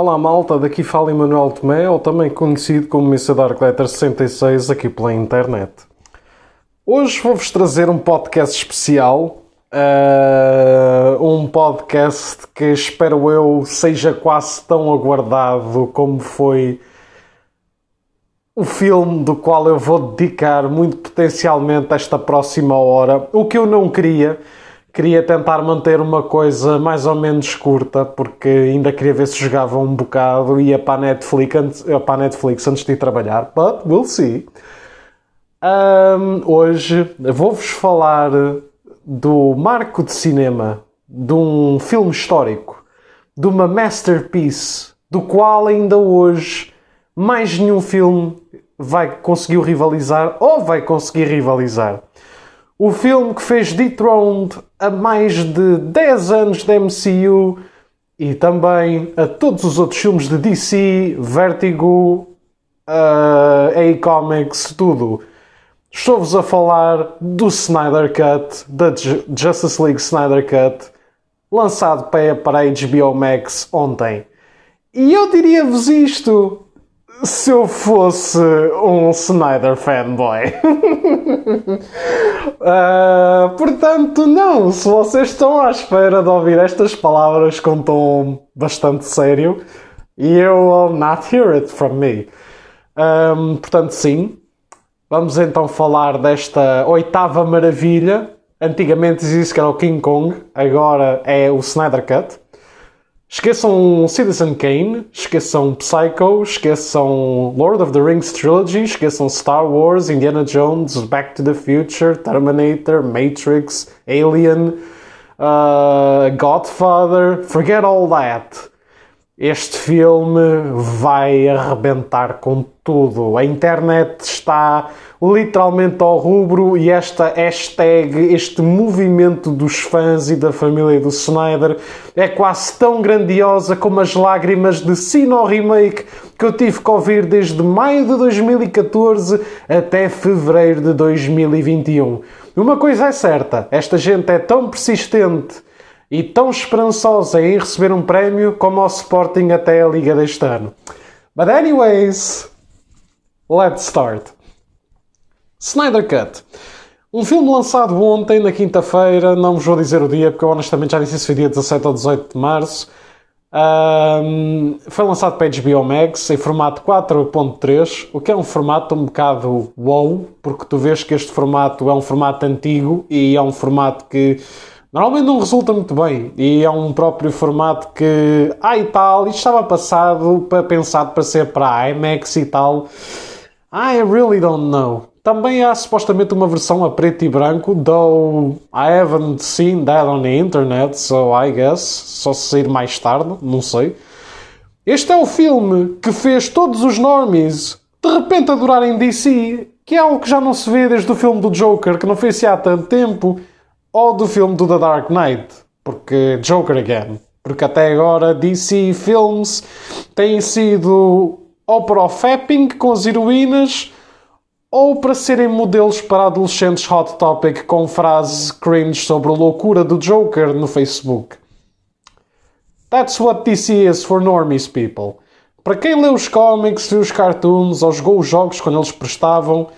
Olá malta, daqui fala Emanuel Tomé, ou também conhecido como Missa Dark Letter 66 aqui pela internet. Hoje vou-vos trazer um podcast especial, uh, um podcast que espero eu seja quase tão aguardado como foi o filme do qual eu vou dedicar muito potencialmente esta próxima hora. O que eu não queria Queria tentar manter uma coisa mais ou menos curta, porque ainda queria ver se jogava um bocado e ia para a Netflix, para a Netflix antes de ir trabalhar. But we'll see. Um, hoje vou-vos falar do marco de cinema de um filme histórico, de uma masterpiece, do qual ainda hoje mais nenhum filme vai conseguir rivalizar ou vai conseguir rivalizar. O filme que fez Dethroned a mais de 10 anos da MCU e também a todos os outros filmes de DC, Vertigo, uh, A-Comics, tudo. Estou-vos a falar do Snyder Cut, da Justice League Snyder Cut, lançado para a HBO Max ontem. E eu diria-vos isto se eu fosse um Snyder fanboy. uh, portanto, não. Se vocês estão à espera de ouvir estas palavras com tom bastante sério, you will not hear it from me. Um, portanto, sim. Vamos então falar desta oitava maravilha. Antigamente dizia-se que era o King Kong, agora é o Snyder Cut. Esqueçam Citizen Kane, esqueçam Psycho, esqueçam Lord of the Rings Trilogy, esqueçam Star Wars, Indiana Jones, Back to the Future, Terminator, Matrix, Alien, uh, Godfather, forget all that. Este filme vai arrebentar com tudo. A internet está literalmente ao rubro e esta hashtag, este movimento dos fãs e da família do Snyder é quase tão grandiosa como as lágrimas de Sino Remake que eu tive que ouvir desde maio de 2014 até fevereiro de 2021. Uma coisa é certa, esta gente é tão persistente e tão esperançosa em receber um prémio como ao Sporting até a Liga deste ano. But anyways, let's start. Snyder Cut. Um filme lançado ontem, na quinta-feira, não vos vou dizer o dia, porque eu honestamente já disse se foi dia 17 ou 18 de março. Um, foi lançado para HBO Max em formato 4.3, o que é um formato um bocado wow, porque tu vês que este formato é um formato antigo e é um formato que Normalmente não resulta muito bem e é um próprio formato que, ah e tal, isto estava passado, para, pensado para ser para IMAX e tal. I really don't know. Também há supostamente uma versão a preto e branco, though I haven't seen that on the internet, so I guess, só se sair mais tarde, não sei. Este é o filme que fez todos os normies de repente adorarem DC, que é algo que já não se vê desde o filme do Joker, que não fez-se há tanto tempo ou do filme do The Dark Knight, porque Joker again. Porque até agora DC Films têm sido ou para o fapping com as heroínas ou para serem modelos para adolescentes hot topic com frases cringe sobre a loucura do Joker no Facebook. That's what DC is for normies people. Para quem lê os cómics, viu os cartoons ou jogou os jogos quando eles prestavam,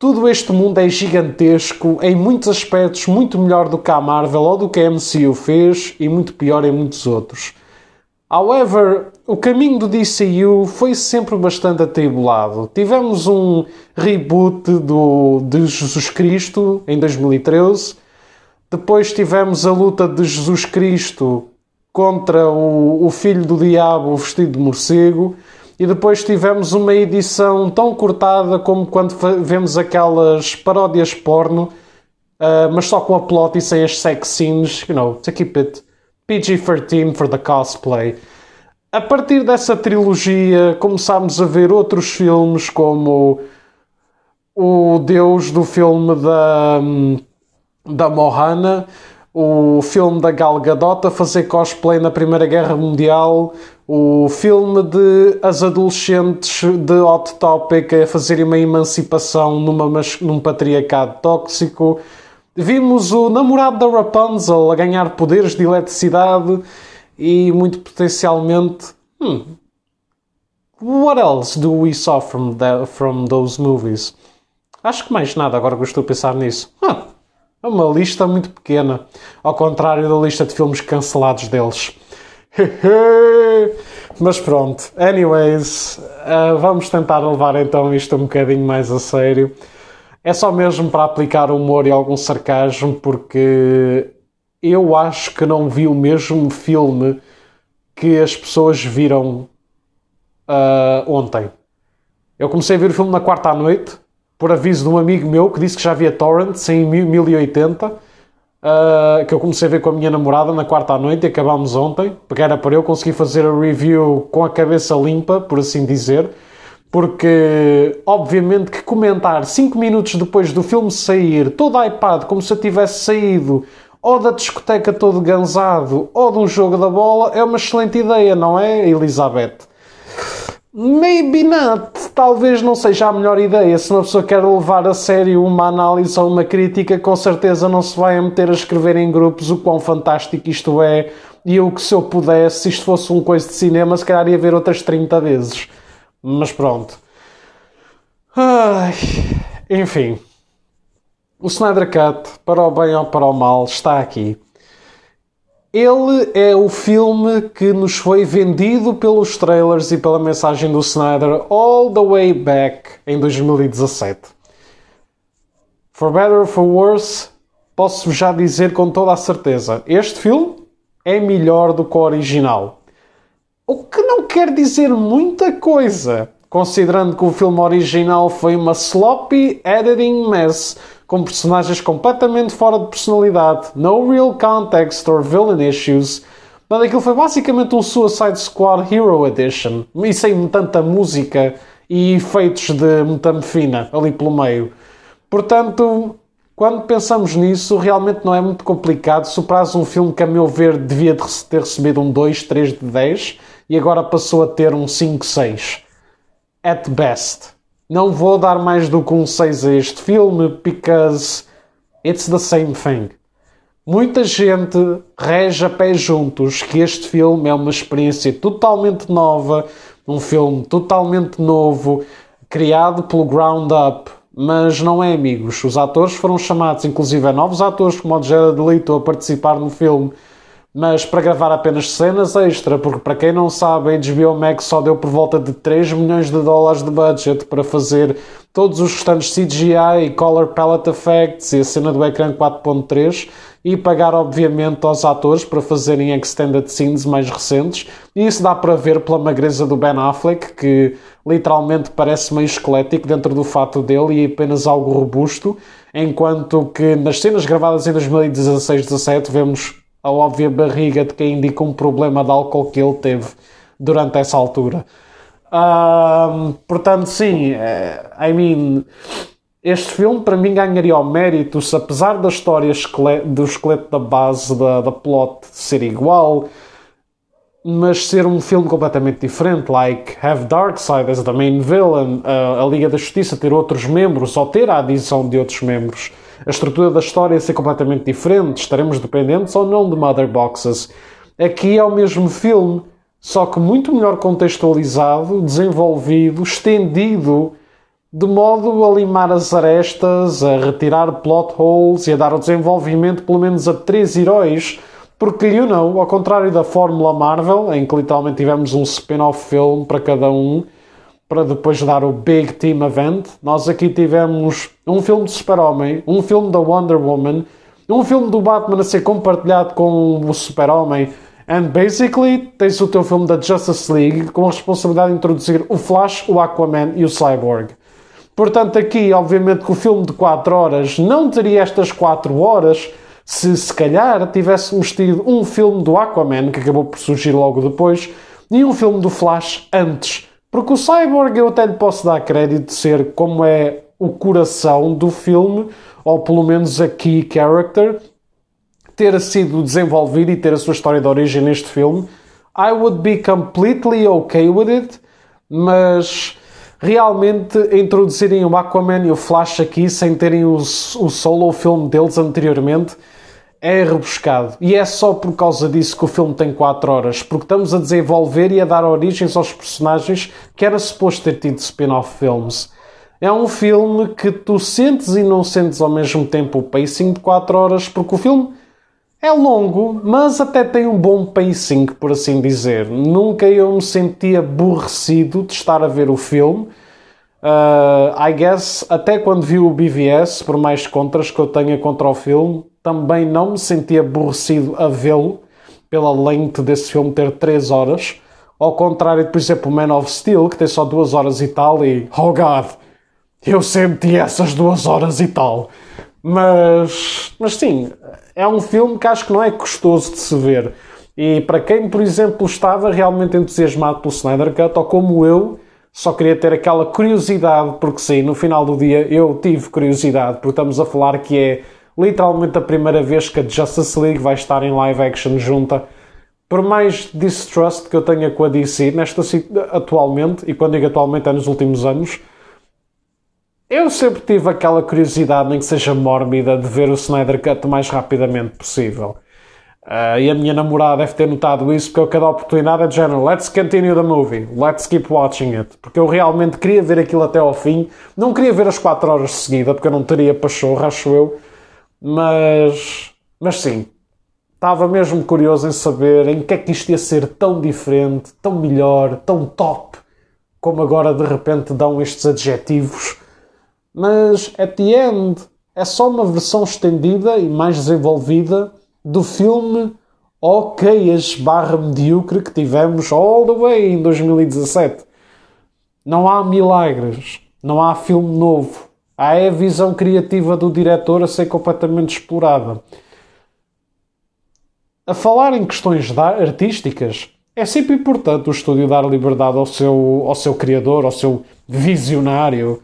tudo este mundo é gigantesco, em muitos aspectos muito melhor do que a Marvel ou do que a MCU fez e muito pior em muitos outros. However, o caminho do DCU foi sempre bastante atribulado. Tivemos um reboot do, de Jesus Cristo em 2013, depois tivemos a luta de Jesus Cristo contra o, o filho do diabo vestido de morcego e depois tivemos uma edição tão cortada como quando vemos aquelas paródias porno, uh, mas só com a plot e sem as sex scenes, you know, to keep it PG-13 for the cosplay. A partir dessa trilogia começámos a ver outros filmes como o Deus do filme da, da Mohana, o filme da Gal Gadot a fazer cosplay na Primeira Guerra Mundial, o filme de as adolescentes de Hot Topic a fazerem uma emancipação numa, num patriarcado tóxico. Vimos o namorado da Rapunzel a ganhar poderes de eletricidade e muito potencialmente hmm, what else do we saw from, the, from those movies? Acho que mais nada, agora estou a pensar nisso. Ah, é uma lista muito pequena, ao contrário da lista de filmes cancelados deles. Mas pronto, anyways, uh, vamos tentar levar então isto um bocadinho mais a sério. É só mesmo para aplicar humor e algum sarcasmo, porque eu acho que não vi o mesmo filme que as pessoas viram uh, ontem. Eu comecei a ver o filme na quarta à noite, por aviso de um amigo meu que disse que já via Torrent em 1080, uh, que eu comecei a ver com a minha namorada na quarta à noite e acabámos ontem, porque era para eu conseguir fazer a review com a cabeça limpa, por assim dizer porque obviamente que comentar 5 minutos depois do filme sair, todo iPad, como se eu tivesse saído ou da discoteca todo gansado ou de um jogo da bola, é uma excelente ideia, não é, Elizabeth? Maybe not. Talvez não seja a melhor ideia. Se uma pessoa quer levar a sério uma análise ou uma crítica, com certeza não se vai meter a escrever em grupos o quão fantástico isto é. E eu que se eu pudesse, se isto fosse um coisa de cinema, se calhar ia ver outras 30 vezes. Mas pronto. Ai, enfim. O Snyder Cut, para o bem ou para o mal, está aqui. Ele é o filme que nos foi vendido pelos trailers e pela mensagem do Snyder all the way back em 2017. For better or for worse, posso já dizer com toda a certeza: este filme é melhor do que o original. O que não quer dizer muita coisa, considerando que o filme original foi uma sloppy editing mess com personagens completamente fora de personalidade, no real context or villain issues. Mas aquilo foi basicamente um Suicide Squad Hero Edition e sem tanta música e efeitos de metamfina ali pelo meio. Portanto, quando pensamos nisso, realmente não é muito complicado superar um filme que, a meu ver, devia ter recebido um 2, 3 de 10 e agora passou a ter um 5, 6. At best. Não vou dar mais do que um 6 a este filme, because it's the same thing. Muita gente rege a pé juntos que este filme é uma experiência totalmente nova, um filme totalmente novo, criado pelo ground up, mas não é, amigos. Os atores foram chamados, inclusive novos atores como o Jared Leto, a participar no filme mas para gravar apenas cenas extra, porque para quem não sabe, a HBO Max só deu por volta de 3 milhões de dólares de budget para fazer todos os restantes CGI e Color Palette Effects e a cena do ecrã 4.3 e pagar obviamente aos atores para fazerem extended scenes mais recentes. E isso dá para ver pela magreza do Ben Affleck que literalmente parece meio esquelético dentro do fato dele e apenas algo robusto enquanto que nas cenas gravadas em 2016-17 vemos a óbvia barriga de quem indica um problema de álcool que ele teve durante essa altura. Um, portanto, sim, eh, I mean, este filme para mim ganharia o mérito se, apesar da história do esqueleto da base da, da plot ser igual, mas ser um filme completamente diferente, like have Darkseid as the main villain, uh, a Liga da Justiça ter outros membros ou ter a adição de outros membros a estrutura da história ser completamente diferente, estaremos dependentes ou não de Mother Boxes. Aqui é o mesmo filme, só que muito melhor contextualizado, desenvolvido, estendido, de modo a limar as arestas, a retirar plot holes e a dar o desenvolvimento pelo menos a três heróis, porque, you know, ao contrário da Fórmula Marvel, em que literalmente tivemos um spin-off film para cada um, para depois dar o Big Team Event. Nós aqui tivemos um filme de Super-Homem, um filme da Wonder Woman, um filme do Batman a ser compartilhado com o Super-Homem. And basically, tens o teu filme da Justice League com a responsabilidade de introduzir o Flash, o Aquaman e o Cyborg. Portanto, aqui, obviamente, que o filme de 4 horas não teria estas 4 horas se, se calhar, tivéssemos tido um filme do Aquaman, que acabou por surgir logo depois, e um filme do Flash antes. Porque o Cyborg eu até lhe posso dar crédito de ser como é o coração do filme, ou pelo menos a key character, ter sido desenvolvido e ter a sua história de origem neste filme. I would be completely okay with it, mas realmente introduzirem o Aquaman e o Flash aqui sem terem o, o solo filme deles anteriormente é rebuscado. E é só por causa disso que o filme tem 4 horas, porque estamos a desenvolver e a dar origens aos personagens que era suposto ter tido spin-off films. É um filme que tu sentes e não sentes ao mesmo tempo o pacing de 4 horas, porque o filme é longo, mas até tem um bom pacing, por assim dizer. Nunca eu me senti aborrecido de estar a ver o filme. Uh, I guess, até quando vi o BVS, por mais contras que eu tenha contra o filme, também não me senti aborrecido a vê-lo, pela lente desse filme ter 3 horas. Ao contrário de, por exemplo, Man of Steel, que tem só 2 horas e tal, e oh god, eu senti essas 2 horas e tal. Mas, mas sim, é um filme que acho que não é custoso de se ver. E para quem, por exemplo, estava realmente entusiasmado pelo Snyder Cut, ou como eu, só queria ter aquela curiosidade, porque sim, no final do dia eu tive curiosidade, porque estamos a falar que é literalmente a primeira vez que a Justice League vai estar em live action junta. Por mais distrust que eu tenha com a DC, nesta atualmente, e quando digo atualmente é nos últimos anos, eu sempre tive aquela curiosidade, nem que seja mórbida, de ver o Snyder Cut o mais rapidamente possível. Uh, e a minha namorada deve ter notado isso, porque eu, cada oportunidade é de género: let's continue the movie, let's keep watching it. Porque eu realmente queria ver aquilo até ao fim. Não queria ver as 4 horas de seguida, porque eu não teria pachorra, acho eu. Mas, mas sim, estava mesmo curioso em saber em que é que isto ia ser tão diferente, tão melhor, tão top, como agora de repente dão estes adjetivos mas at the end é só uma versão estendida e mais desenvolvida do filme ok barra medíocre que tivemos all the way em 2017. Não há milagres, não há filme novo. Há a visão criativa do diretor a ser completamente explorada. A falar em questões artísticas, é sempre importante o estúdio dar liberdade ao seu, ao seu criador, ao seu visionário,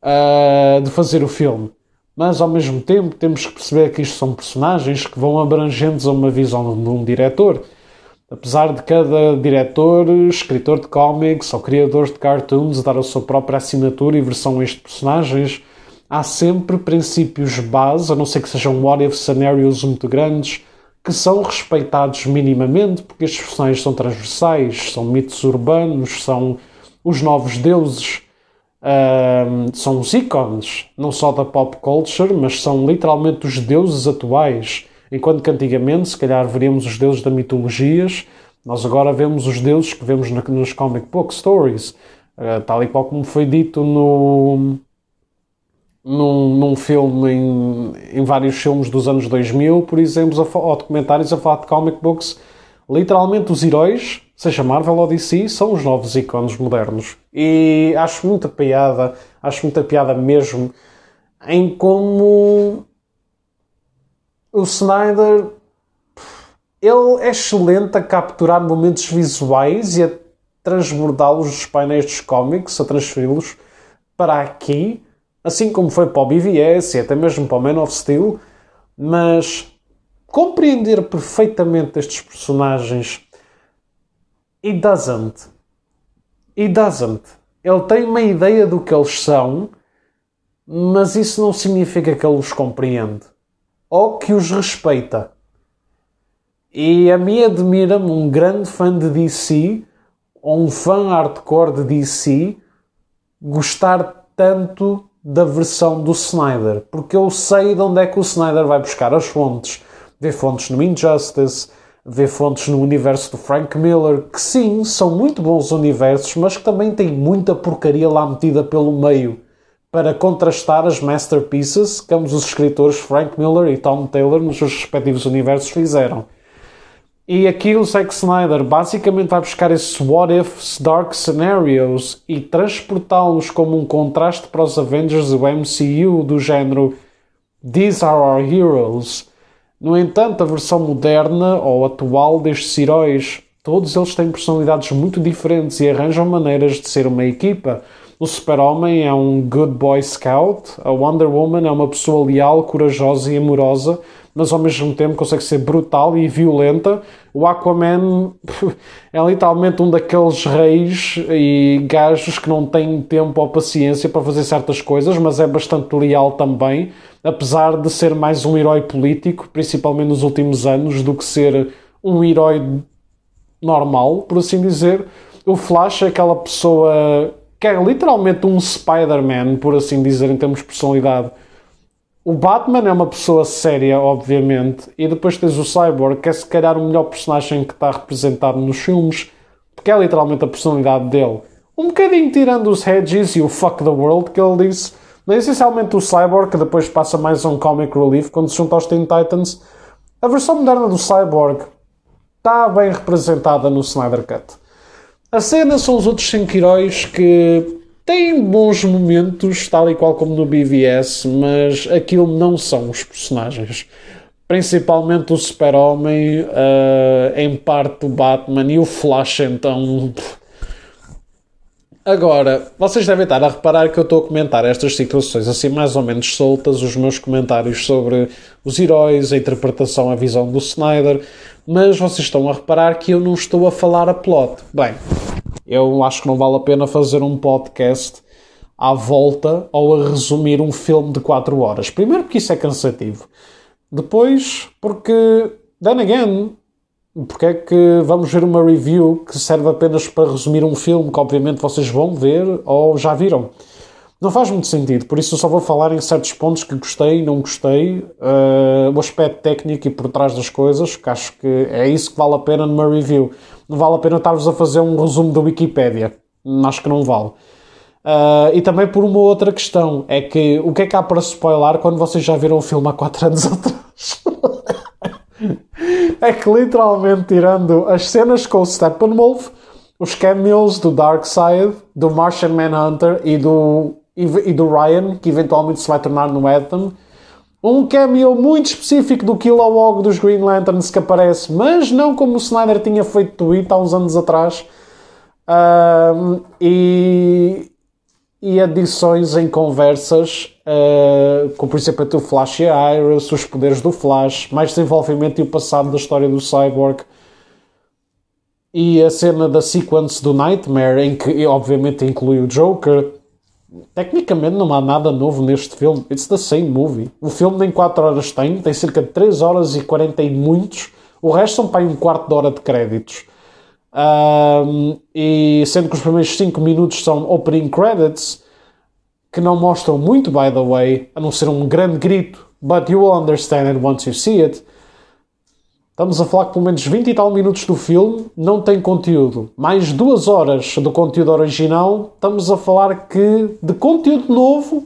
uh, de fazer o filme. Mas ao mesmo tempo temos que perceber que isto são personagens que vão abrangentes a uma visão de um diretor. Apesar de cada diretor, escritor de cómics ou criador de cartoons dar a sua própria assinatura e versão a estes personagens, há sempre princípios base, a não ser que sejam what-if scenarios muito grandes, que são respeitados minimamente, porque estes personagens são transversais, são mitos urbanos, são os novos deuses são os ícones, não só da pop culture, mas são literalmente os deuses atuais. Enquanto que antigamente, se calhar, veríamos os deuses da mitologias, nós agora vemos os deuses que vemos na, nos comic book stories. Uh, tal e qual como foi dito no, num, num filme, em, em, vários filmes dos anos 2000, por exemplo, a, ou documentários a falar de comic books, literalmente os heróis seja Marvel ou DC, são os novos ícones modernos. E acho muita piada, acho muita piada mesmo, em como o Snyder ele é excelente a capturar momentos visuais e a transbordá-los dos painéis dos cómics, a transferi-los para aqui, assim como foi para o BVS e até mesmo para o Man of Steel, mas compreender perfeitamente estes personagens It doesn't. It doesn't. Ele tem uma ideia do que eles são, mas isso não significa que ele os compreende ou que os respeita. E a mim admira-me um grande fã de DC ou um fã hardcore de DC gostar tanto da versão do Snyder, porque eu sei de onde é que o Snyder vai buscar as fontes. Vê fontes no Injustice, vê fontes no universo do Frank Miller, que sim, são muito bons universos, mas que também têm muita porcaria lá metida pelo meio, para contrastar as masterpieces que ambos os escritores Frank Miller e Tom Taylor nos seus respectivos universos fizeram. E aqui o Zack Snyder basicamente vai buscar esses what ifs, dark scenarios e transportá-los como um contraste para os Avengers do MCU do género These are our heroes no entanto, a versão moderna ou atual destes heróis, todos eles têm personalidades muito diferentes e arranjam maneiras de ser uma equipa. O Super-Homem é um good boy scout, a Wonder Woman é uma pessoa leal, corajosa e amorosa, mas ao mesmo tempo consegue ser brutal e violenta, O Aquaman é literalmente um daqueles reis e gajos que não têm tempo ou paciência para fazer certas coisas, mas é bastante leal também, apesar de ser mais um herói político, principalmente nos últimos anos, do que ser um herói normal, por assim dizer. O Flash é aquela pessoa que é literalmente um Spider-Man, por assim dizer, em termos de personalidade o Batman é uma pessoa séria, obviamente, e depois tens o Cyborg, que é se calhar o melhor personagem que está representado nos filmes, porque é literalmente a personalidade dele. Um bocadinho tirando os hedges e o fuck the world que ele disse, mas essencialmente o Cyborg, que depois passa mais um comic relief quando se junta aos Teen Titans. A versão moderna do Cyborg está bem representada no Snyder Cut. A cena são os outros 5 heróis que tem bons momentos, tal e qual como no BVS, mas aquilo não são os personagens. Principalmente o Super-Homem, uh, em parte o Batman e o Flash, então. Agora, vocês devem estar a reparar que eu estou a comentar estas situações assim mais ou menos soltas, os meus comentários sobre os heróis, a interpretação, a visão do Snyder, mas vocês estão a reparar que eu não estou a falar a plot. Bem, eu acho que não vale a pena fazer um podcast à volta ou a resumir um filme de 4 horas. Primeiro, porque isso é cansativo. Depois, porque, then again, porque é que vamos ver uma review que serve apenas para resumir um filme que, obviamente, vocês vão ver ou já viram? Não faz muito sentido, por isso eu só vou falar em certos pontos que gostei, não gostei, uh, o aspecto técnico e por trás das coisas, que acho que é isso que vale a pena numa review não vale a pena estar-vos a fazer um resumo da Wikipédia. Acho que não vale. Uh, e também por uma outra questão, é que o que é que há para spoiler quando vocês já viram o filme há 4 anos atrás? É que literalmente tirando as cenas com o Steppenwolf, os cameos do Darkseid, do Martian Manhunter e do, e, e do Ryan, que eventualmente se vai tornar no Anthem, um cameo muito específico do Kilowog dos Green Lanterns que aparece, mas não como o Snyder tinha feito tweet há uns anos atrás. Um, e, e adições em conversas, uh, com por exemplo o Flash e a Iris, os poderes do Flash, mais desenvolvimento e o passado da história do Cyborg. E a cena da sequence do Nightmare, em que obviamente inclui o Joker, Tecnicamente não há nada novo neste filme. It's the same movie. O filme nem 4 horas tem, tem cerca de 3 horas e 40 e muitos. O resto são para um quarto de hora de créditos. Um, e sendo que os primeiros 5 minutos são opening credits, que não mostram muito, by the way, a não ser um grande grito, but you will understand it once you see it. Estamos a falar que pelo menos 20 e tal minutos do filme não tem conteúdo. Mais duas horas do conteúdo original, estamos a falar que de conteúdo novo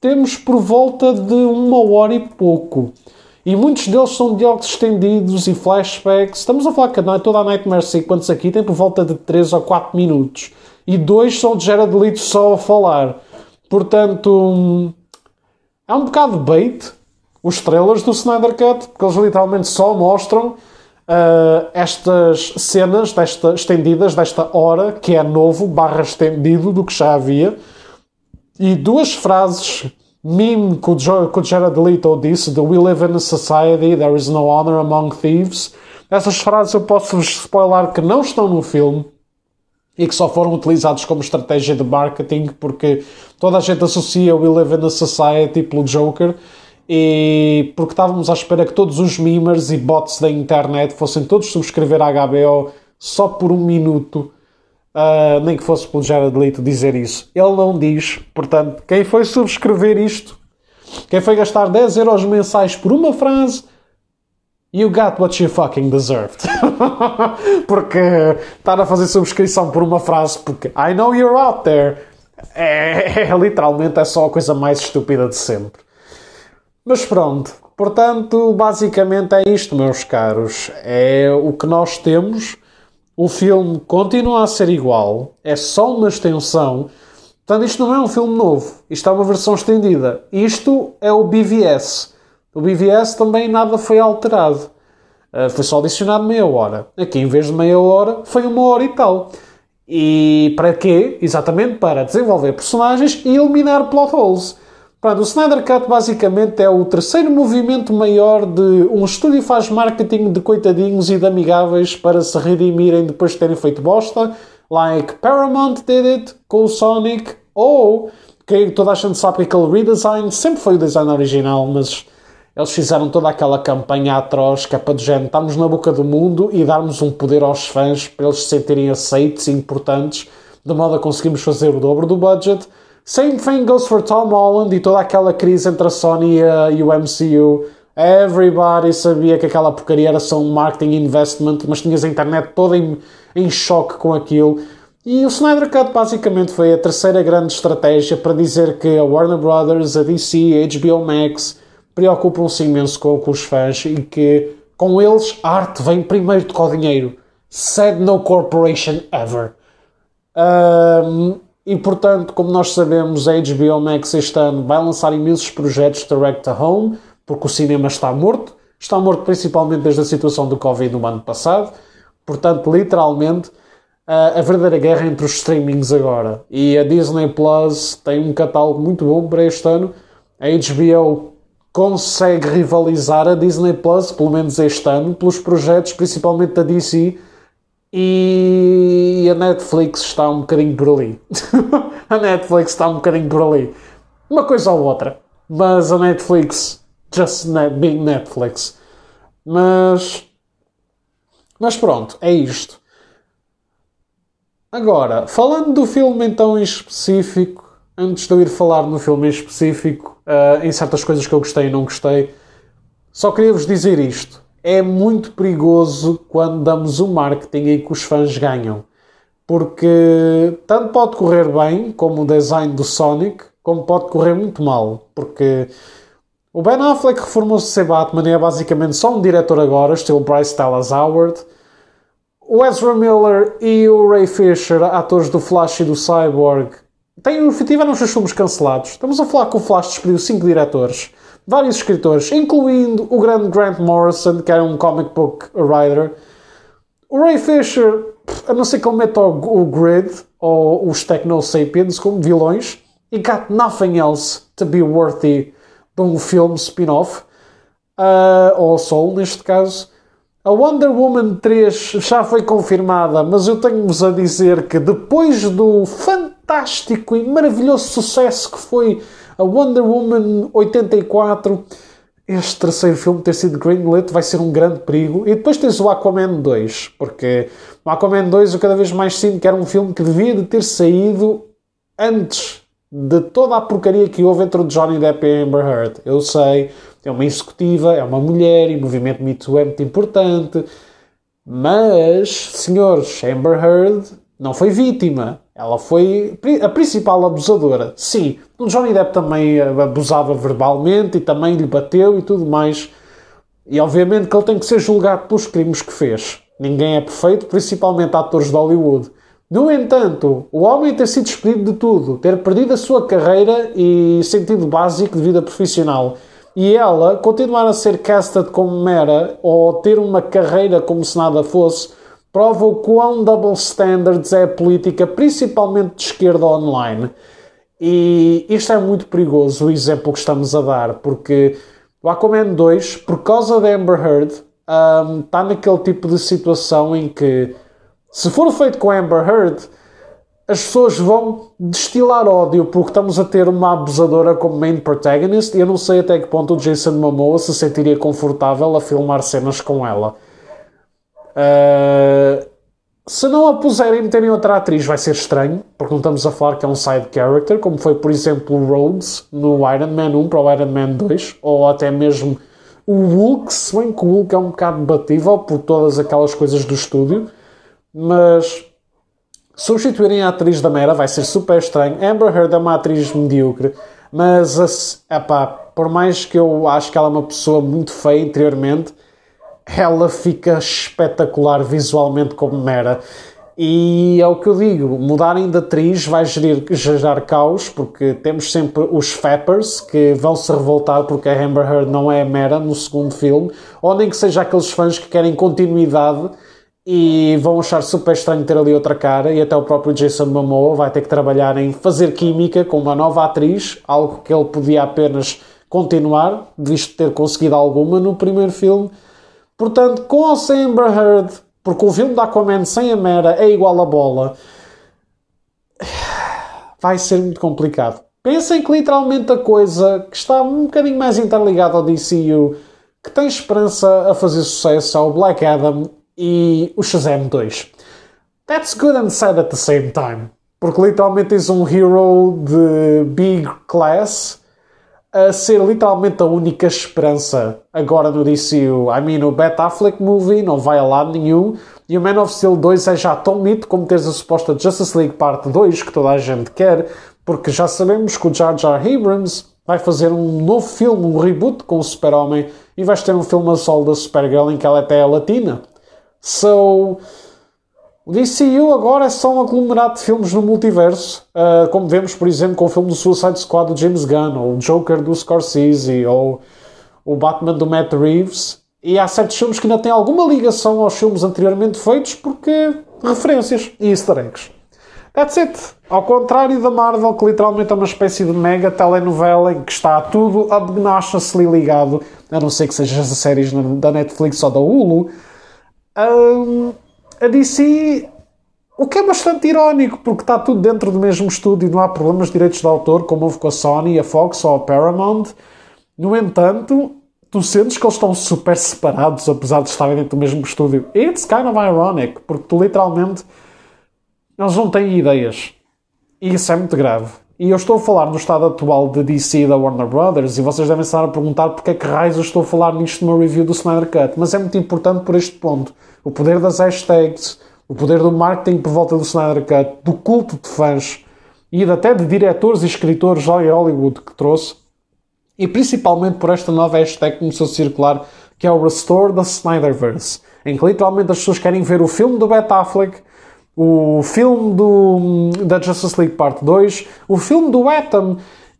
temos por volta de uma hora e pouco. E muitos deles são diálogos estendidos e flashbacks. Estamos a falar que toda a Nightmare Sequence aqui tem por volta de 3 ou 4 minutos. E dois são de Jared Leto só a falar. Portanto, é um bocado bait os trailers do Snyder Cut, porque eles literalmente só mostram uh, estas cenas desta, estendidas desta hora, que é novo, barra estendido do que já havia, e duas frases meme que o, Jared Leto disse, de We live in a society, there is no honor among thieves. Essas frases eu posso-vos spoiler que não estão no filme, e que só foram utilizados como estratégia de marketing porque toda a gente associa We Live in a Society pelo Joker e porque estávamos à espera que todos os memers e bots da internet fossem todos subscrever a HBO só por um minuto, uh, nem que fosse pelo Jared Leto dizer isso. Ele não diz, portanto, quem foi subscrever isto, quem foi gastar 10 euros mensais por uma frase, You got what you fucking deserved. porque estar a fazer subscrição por uma frase, porque I know you're out there, é, é literalmente é só a coisa mais estúpida de sempre. Mas pronto, portanto, basicamente é isto, meus caros. É o que nós temos. O filme continua a ser igual, é só uma extensão. Portanto, isto não é um filme novo, isto é uma versão estendida. Isto é o BVS. O BVS também nada foi alterado. Uh, foi só adicionado meia hora. Aqui, em vez de meia hora, foi uma hora e tal. E para quê? Exatamente para desenvolver personagens e eliminar plot holes. Pronto, o Snyder Cut basicamente é o terceiro movimento maior de um estúdio faz marketing de coitadinhos e de amigáveis para se redimirem depois de terem feito bosta, like Paramount did it com o Sonic, ou que toda a gente sabe que aquele redesign sempre foi o design original, mas eles fizeram toda aquela campanha atroz que é para do género estarmos na boca do mundo e darmos um poder aos fãs para eles se sentirem aceitos e importantes, de modo a conseguirmos fazer o dobro do budget. Same thing goes for Tom Holland e toda aquela crise entre a Sony e o MCU. Everybody sabia que aquela porcaria era só um marketing investment, mas tinhas a internet toda em, em choque com aquilo. E o Snyder Cut basicamente foi a terceira grande estratégia para dizer que a Warner Brothers, a DC, a HBO Max preocupam-se imenso com, com, os fãs e que com eles a arte vem primeiro do que o dinheiro. Said no corporation ever. Um, e portanto, como nós sabemos, a HBO Max este ano vai lançar imensos projetos direct to home, porque o cinema está morto. Está morto principalmente desde a situação do Covid no ano passado. Portanto, literalmente, a verdadeira guerra entre os streamings agora. E a Disney Plus tem um catálogo muito bom para este ano. A HBO consegue rivalizar a Disney Plus, pelo menos este ano, pelos projetos, principalmente da DC e a Netflix está um bocadinho por ali. a Netflix está um bocadinho por ali. Uma coisa ou outra. Mas a Netflix, just net, being Netflix. Mas. Mas pronto, é isto. Agora, falando do filme então em específico, antes de eu ir falar no filme em específico, uh, em certas coisas que eu gostei e não gostei, só queria vos dizer isto é muito perigoso quando damos o marketing em que os fãs ganham. Porque tanto pode correr bem, como o design do Sonic, como pode correr muito mal. Porque o Ben Affleck reformou-se de ser Batman e é basicamente só um diretor agora, estilo Bryce Dallas Howard. O Ezra Miller e o Ray Fisher, atores do Flash e do Cyborg, têm, tiveram os seus filmes cancelados. Estamos a falar que o Flash despediu 5 diretores vários escritores, incluindo o grande Grant Morrison, que era um comic book writer. O Ray Fisher, a não ser que ele meta o, Grid ou os Techno Sapiens como vilões, e got nothing else to be worthy de um filme spin-off, uh, ou Soul neste caso. A Wonder Woman 3 já foi confirmada, mas eu tenho-vos a dizer que depois do fantástico e maravilhoso sucesso que foi a Wonder Woman 84, este terceiro filme ter sido greenlit vai ser um grande perigo. E depois tens o Aquaman 2, porque o Aquaman 2 eu cada vez mais sinto que era um filme que devia de ter saído antes de toda a porcaria que houve entre o Johnny Depp e Amber Heard. Eu sei, é uma executiva, é uma mulher e o movimento Me Too é muito importante. Mas, senhores, Amber Heard não foi vítima. Ela foi a principal abusadora. Sim, o Johnny Depp também abusava verbalmente e também lhe bateu e tudo mais. E obviamente que ele tem que ser julgado pelos crimes que fez. Ninguém é perfeito, principalmente atores de Hollywood. No entanto, o homem ter sido despedido de tudo, ter perdido a sua carreira e sentido básico de vida profissional, e ela continuar a ser casted como mera ou ter uma carreira como se nada fosse, prova o quão double standards é a política, principalmente de esquerda online. E isto é muito perigoso, o exemplo que estamos a dar, porque o Aquaman 2, por causa da Amber Heard, um, está naquele tipo de situação em que, se for feito com a Amber Heard, as pessoas vão destilar ódio porque estamos a ter uma abusadora como main protagonist e eu não sei até que ponto o Jason Momoa se sentiria confortável a filmar cenas com ela. Uh, se não a puserem e meterem outra atriz vai ser estranho, porque não estamos a falar que é um side character, como foi, por exemplo, o Rhodes no Iron Man 1 para o Iron Man 2, ou até mesmo o Hulk, se bem que o Hulk é um bocado debatível por todas aquelas coisas do estúdio, mas substituírem a atriz da Mera vai ser super estranho. Amber Heard é uma atriz medíocre, mas epá, por mais que eu acho que ela é uma pessoa muito feia interiormente, ela fica espetacular visualmente como Mera. E é o que eu digo, mudarem de atriz vai gerir, gerar caos, porque temos sempre os fappers que vão se revoltar porque a Amber Heard não é a Mera no segundo filme, ou nem que seja aqueles fãs que querem continuidade e vão achar super estranho ter ali outra cara e até o próprio Jason Momoa vai ter que trabalhar em fazer química com uma nova atriz, algo que ele podia apenas continuar, visto ter conseguido alguma no primeiro filme. Portanto, com ou sem Amber Heard, porque o filme da Aquaman sem a Mera é igual a bola, vai ser muito complicado. Pensem que literalmente a coisa que está um bocadinho mais interligada ao DCU, que tem esperança a fazer sucesso, é o Black Adam e o Shazam 2. That's good and sad at the same time. Porque literalmente tens um hero de big class a ser literalmente a única esperança agora no DCU. I mean, o Bat Affleck movie não vai a lado nenhum e o Man of Steel 2 é já tão mito como teres a suposta Justice League Parte 2 que toda a gente quer, porque já sabemos que o Jar Jar Abrams vai fazer um novo filme, um reboot com o Super-Homem e vais ter um filme a solo da Supergirl em que ela até é latina. So, o DCU agora é só um aglomerado de filmes no multiverso, uh, como vemos, por exemplo, com o filme do Suicide Squad do James Gunn, ou o Joker do Scorsese, ou o Batman do Matt Reeves. E há certos filmes que ainda têm alguma ligação aos filmes anteriormente feitos porque referências e easter eggs. That's it. Ao contrário da Marvel, que literalmente é uma espécie de mega telenovela em que está tudo obnoxiously ligado, a não ser que sejam as séries da Netflix ou da Hulu, um, a DC, o que é bastante irónico, porque está tudo dentro do mesmo estúdio, não há problemas de direitos de autor, como houve com a Sony, a Fox ou a Paramount. No entanto, tu sentes que eles estão super separados, apesar de estarem dentro do mesmo estúdio. It's kind of ironic, porque tu literalmente. Eles não têm ideias. E isso é muito grave. E eu estou a falar no estado atual de DC da Warner Brothers, e vocês devem estar a perguntar porque é que raios eu estou a falar nisto no review do Snyder Cut. Mas é muito importante por este ponto. O poder das hashtags, o poder do marketing por volta do Snyder Cut, do culto de fãs e até de diretores e escritores lá em Hollywood que trouxe, e principalmente por esta nova hashtag que começou a circular, que é o Restore the Snyderverse, em que literalmente as pessoas querem ver o filme do Ben Affleck o filme do, da Justice League Parte 2, o filme do Atom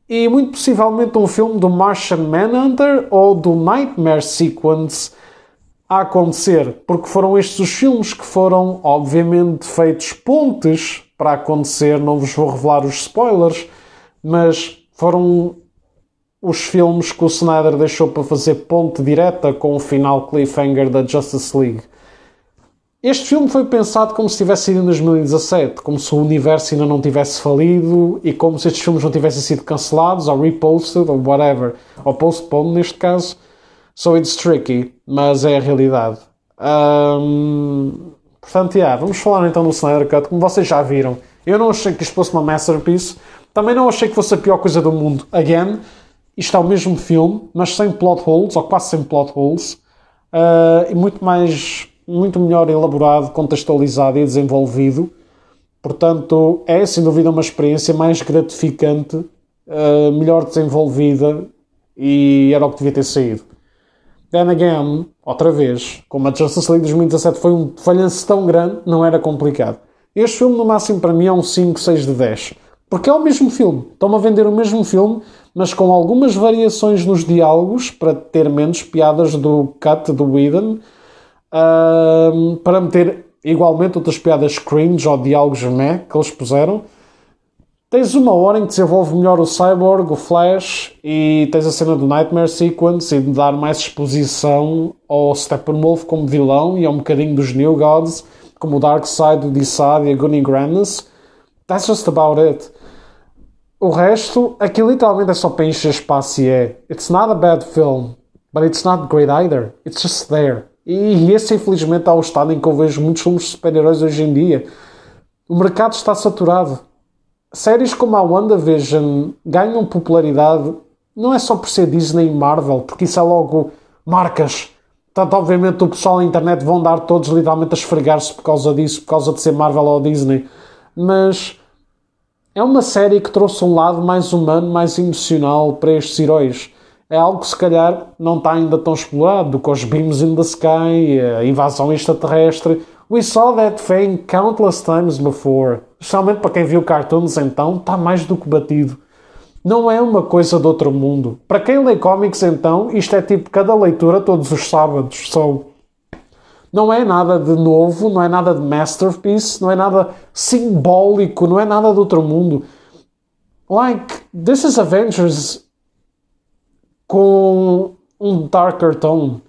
e muito possivelmente um filme do Martian Manhunter ou do Nightmare Sequence a acontecer, porque foram estes os filmes que foram, obviamente, feitos pontes para acontecer. Não vos vou revelar os spoilers, mas foram os filmes que o Snyder deixou para fazer ponte direta com o final cliffhanger da Justice League. Este filme foi pensado como se tivesse sido em 2017, como se o universo ainda não tivesse falido e como se estes filmes não tivessem sido cancelados ou reposted ou whatever, ou postponed neste caso. So it's tricky, mas é a realidade. Um, portanto, yeah, vamos falar então do Snyder Cut. Como vocês já viram, eu não achei que isto fosse uma masterpiece, também não achei que fosse a pior coisa do mundo. Again, isto é o mesmo filme, mas sem plot holes, ou quase sem plot holes, uh, e muito mais muito melhor elaborado, contextualizado e desenvolvido. Portanto, é sem dúvida uma experiência mais gratificante, uh, melhor desenvolvida e era o que devia ter saído. Then again, outra vez, como a Justice League 2017 foi um falhanço tão grande, não era complicado. Este filme, no máximo, para mim é um 5, 6 de 10. Porque é o mesmo filme. Estão-me a vender o mesmo filme, mas com algumas variações nos diálogos, para ter menos piadas do cut do Whedon, para meter igualmente outras piadas cringe ou diálogos meh que eles puseram. Tens uma hora em que desenvolve melhor o Cyborg, o Flash e tens a cena do Nightmare Sequence e de dar mais exposição ao Steppenwolf como vilão e a um bocadinho dos New Gods, como o Darkseid, o Dissad e a Gunny Grandness. That's just about it. O resto, aqui literalmente é só para encher espaço e é. It's not a bad film, but it's not great either. It's just there. E esse, infelizmente, é o estado em que eu vejo muitos filmes de super-heróis hoje em dia. O mercado está saturado. Séries como a WandaVision ganham popularidade não é só por ser Disney e Marvel, porque isso é logo marcas. Portanto, obviamente, o pessoal na internet vão dar todos literalmente a esfregar-se por causa disso, por causa de ser Marvel ou Disney. Mas é uma série que trouxe um lado mais humano, mais emocional para estes heróis é algo que se calhar não está ainda tão explorado, com os beams in the sky, a invasão extraterrestre. We saw that thing countless times before. Especialmente para quem viu cartoons então, está mais do que batido. Não é uma coisa de outro mundo. Para quem lê cómics então, isto é tipo cada leitura todos os sábados. So, Não é nada de novo, não é nada de masterpiece, não é nada simbólico, não é nada de outro mundo. Like, this is Avengers com um darker tone.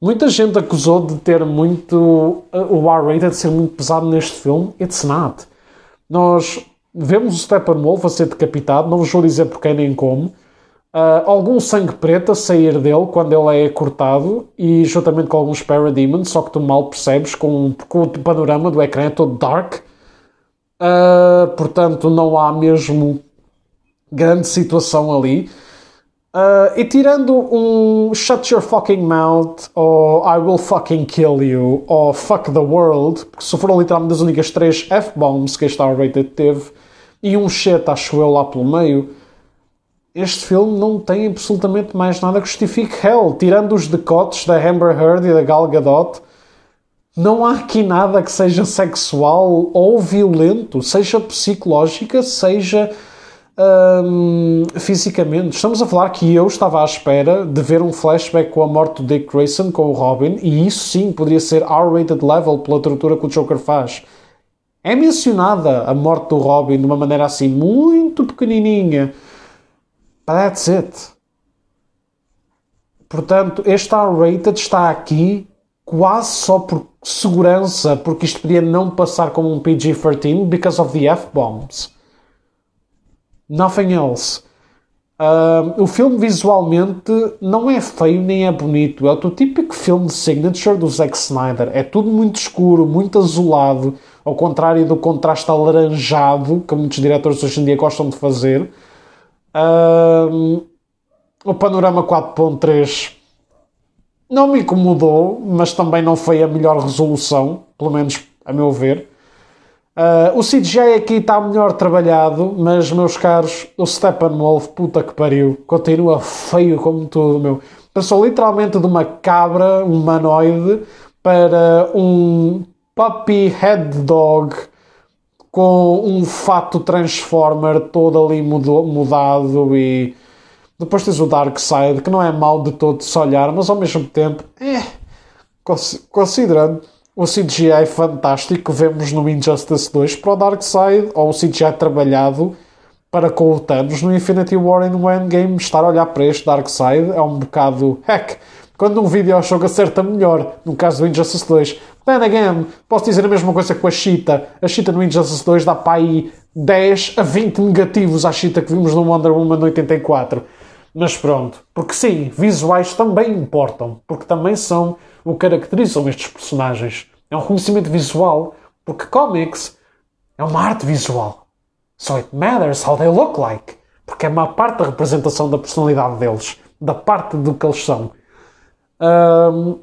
Muita gente acusou de ter muito. O R-rated ser muito pesado neste filme. It's not. Nós vemos o Steppenwolf a ser decapitado, não vos vou dizer porquê nem como. Uh, algum sangue preto a sair dele quando ele é cortado e juntamente com alguns Parademons, só que tu mal percebes com, com o panorama do ecrã é todo dark. Uh, portanto, não há mesmo grande situação ali. Uh, e tirando um Shut Your Fucking Mouth, ou I Will Fucking Kill You, ou Fuck the World, porque se foram literalmente as únicas três F-bombs que este R-rated teve, e um shit, acho eu, lá pelo meio este filme não tem absolutamente mais nada que justifique Hell. Tirando os decotes da Amber Heard e da Gal Gadot, não há aqui nada que seja sexual ou violento, seja psicológica, seja hum, fisicamente. Estamos a falar que eu estava à espera de ver um flashback com a morte do Dick Grayson com o Robin, e isso sim poderia ser R-rated level pela tortura que o Joker faz. É mencionada a morte do Robin de uma maneira assim muito pequenininha But that's it. Portanto, este R-rated está aqui quase só por segurança, porque isto podia não passar como um PG-13 because of the F-bombs. Nothing else. Uh, o filme visualmente não é feio nem é bonito. É o típico filme signature do Zack Snyder. É tudo muito escuro, muito azulado, ao contrário do contraste alaranjado que muitos diretores hoje em dia gostam de fazer. Um, o panorama 4.3 não me incomodou, mas também não foi a melhor resolução, pelo menos a meu ver. Uh, o CGI aqui está melhor trabalhado, mas, meus caros, o Steppenwolf, puta que pariu, continua feio como tudo, meu. Passou literalmente de uma cabra humanoide para um puppy head dog com um fato Transformer todo ali mudado e depois tens o Dark Side que não é mau de todo se olhar, mas ao mesmo tempo, é, considerando o CGI fantástico que vemos no Injustice 2 para o Dark Side ou o CGI trabalhado para com o Thanos no Infinity War e no Endgame estar a olhar para este Dark Side é um bocado heck quando um videojogo acerta melhor, no caso do Injustice 2. Then again, posso dizer a mesma coisa com a Cheetah. A Cheetah no Injustice 2 dá para aí 10 a 20 negativos à Cheetah que vimos no Wonder Woman 84. Mas pronto, porque sim, visuais também importam, porque também são o que caracterizam estes personagens. É um conhecimento visual, porque comics é uma arte visual. So it matters how they look like, porque é uma parte da representação da personalidade deles, da parte do que eles são. Um,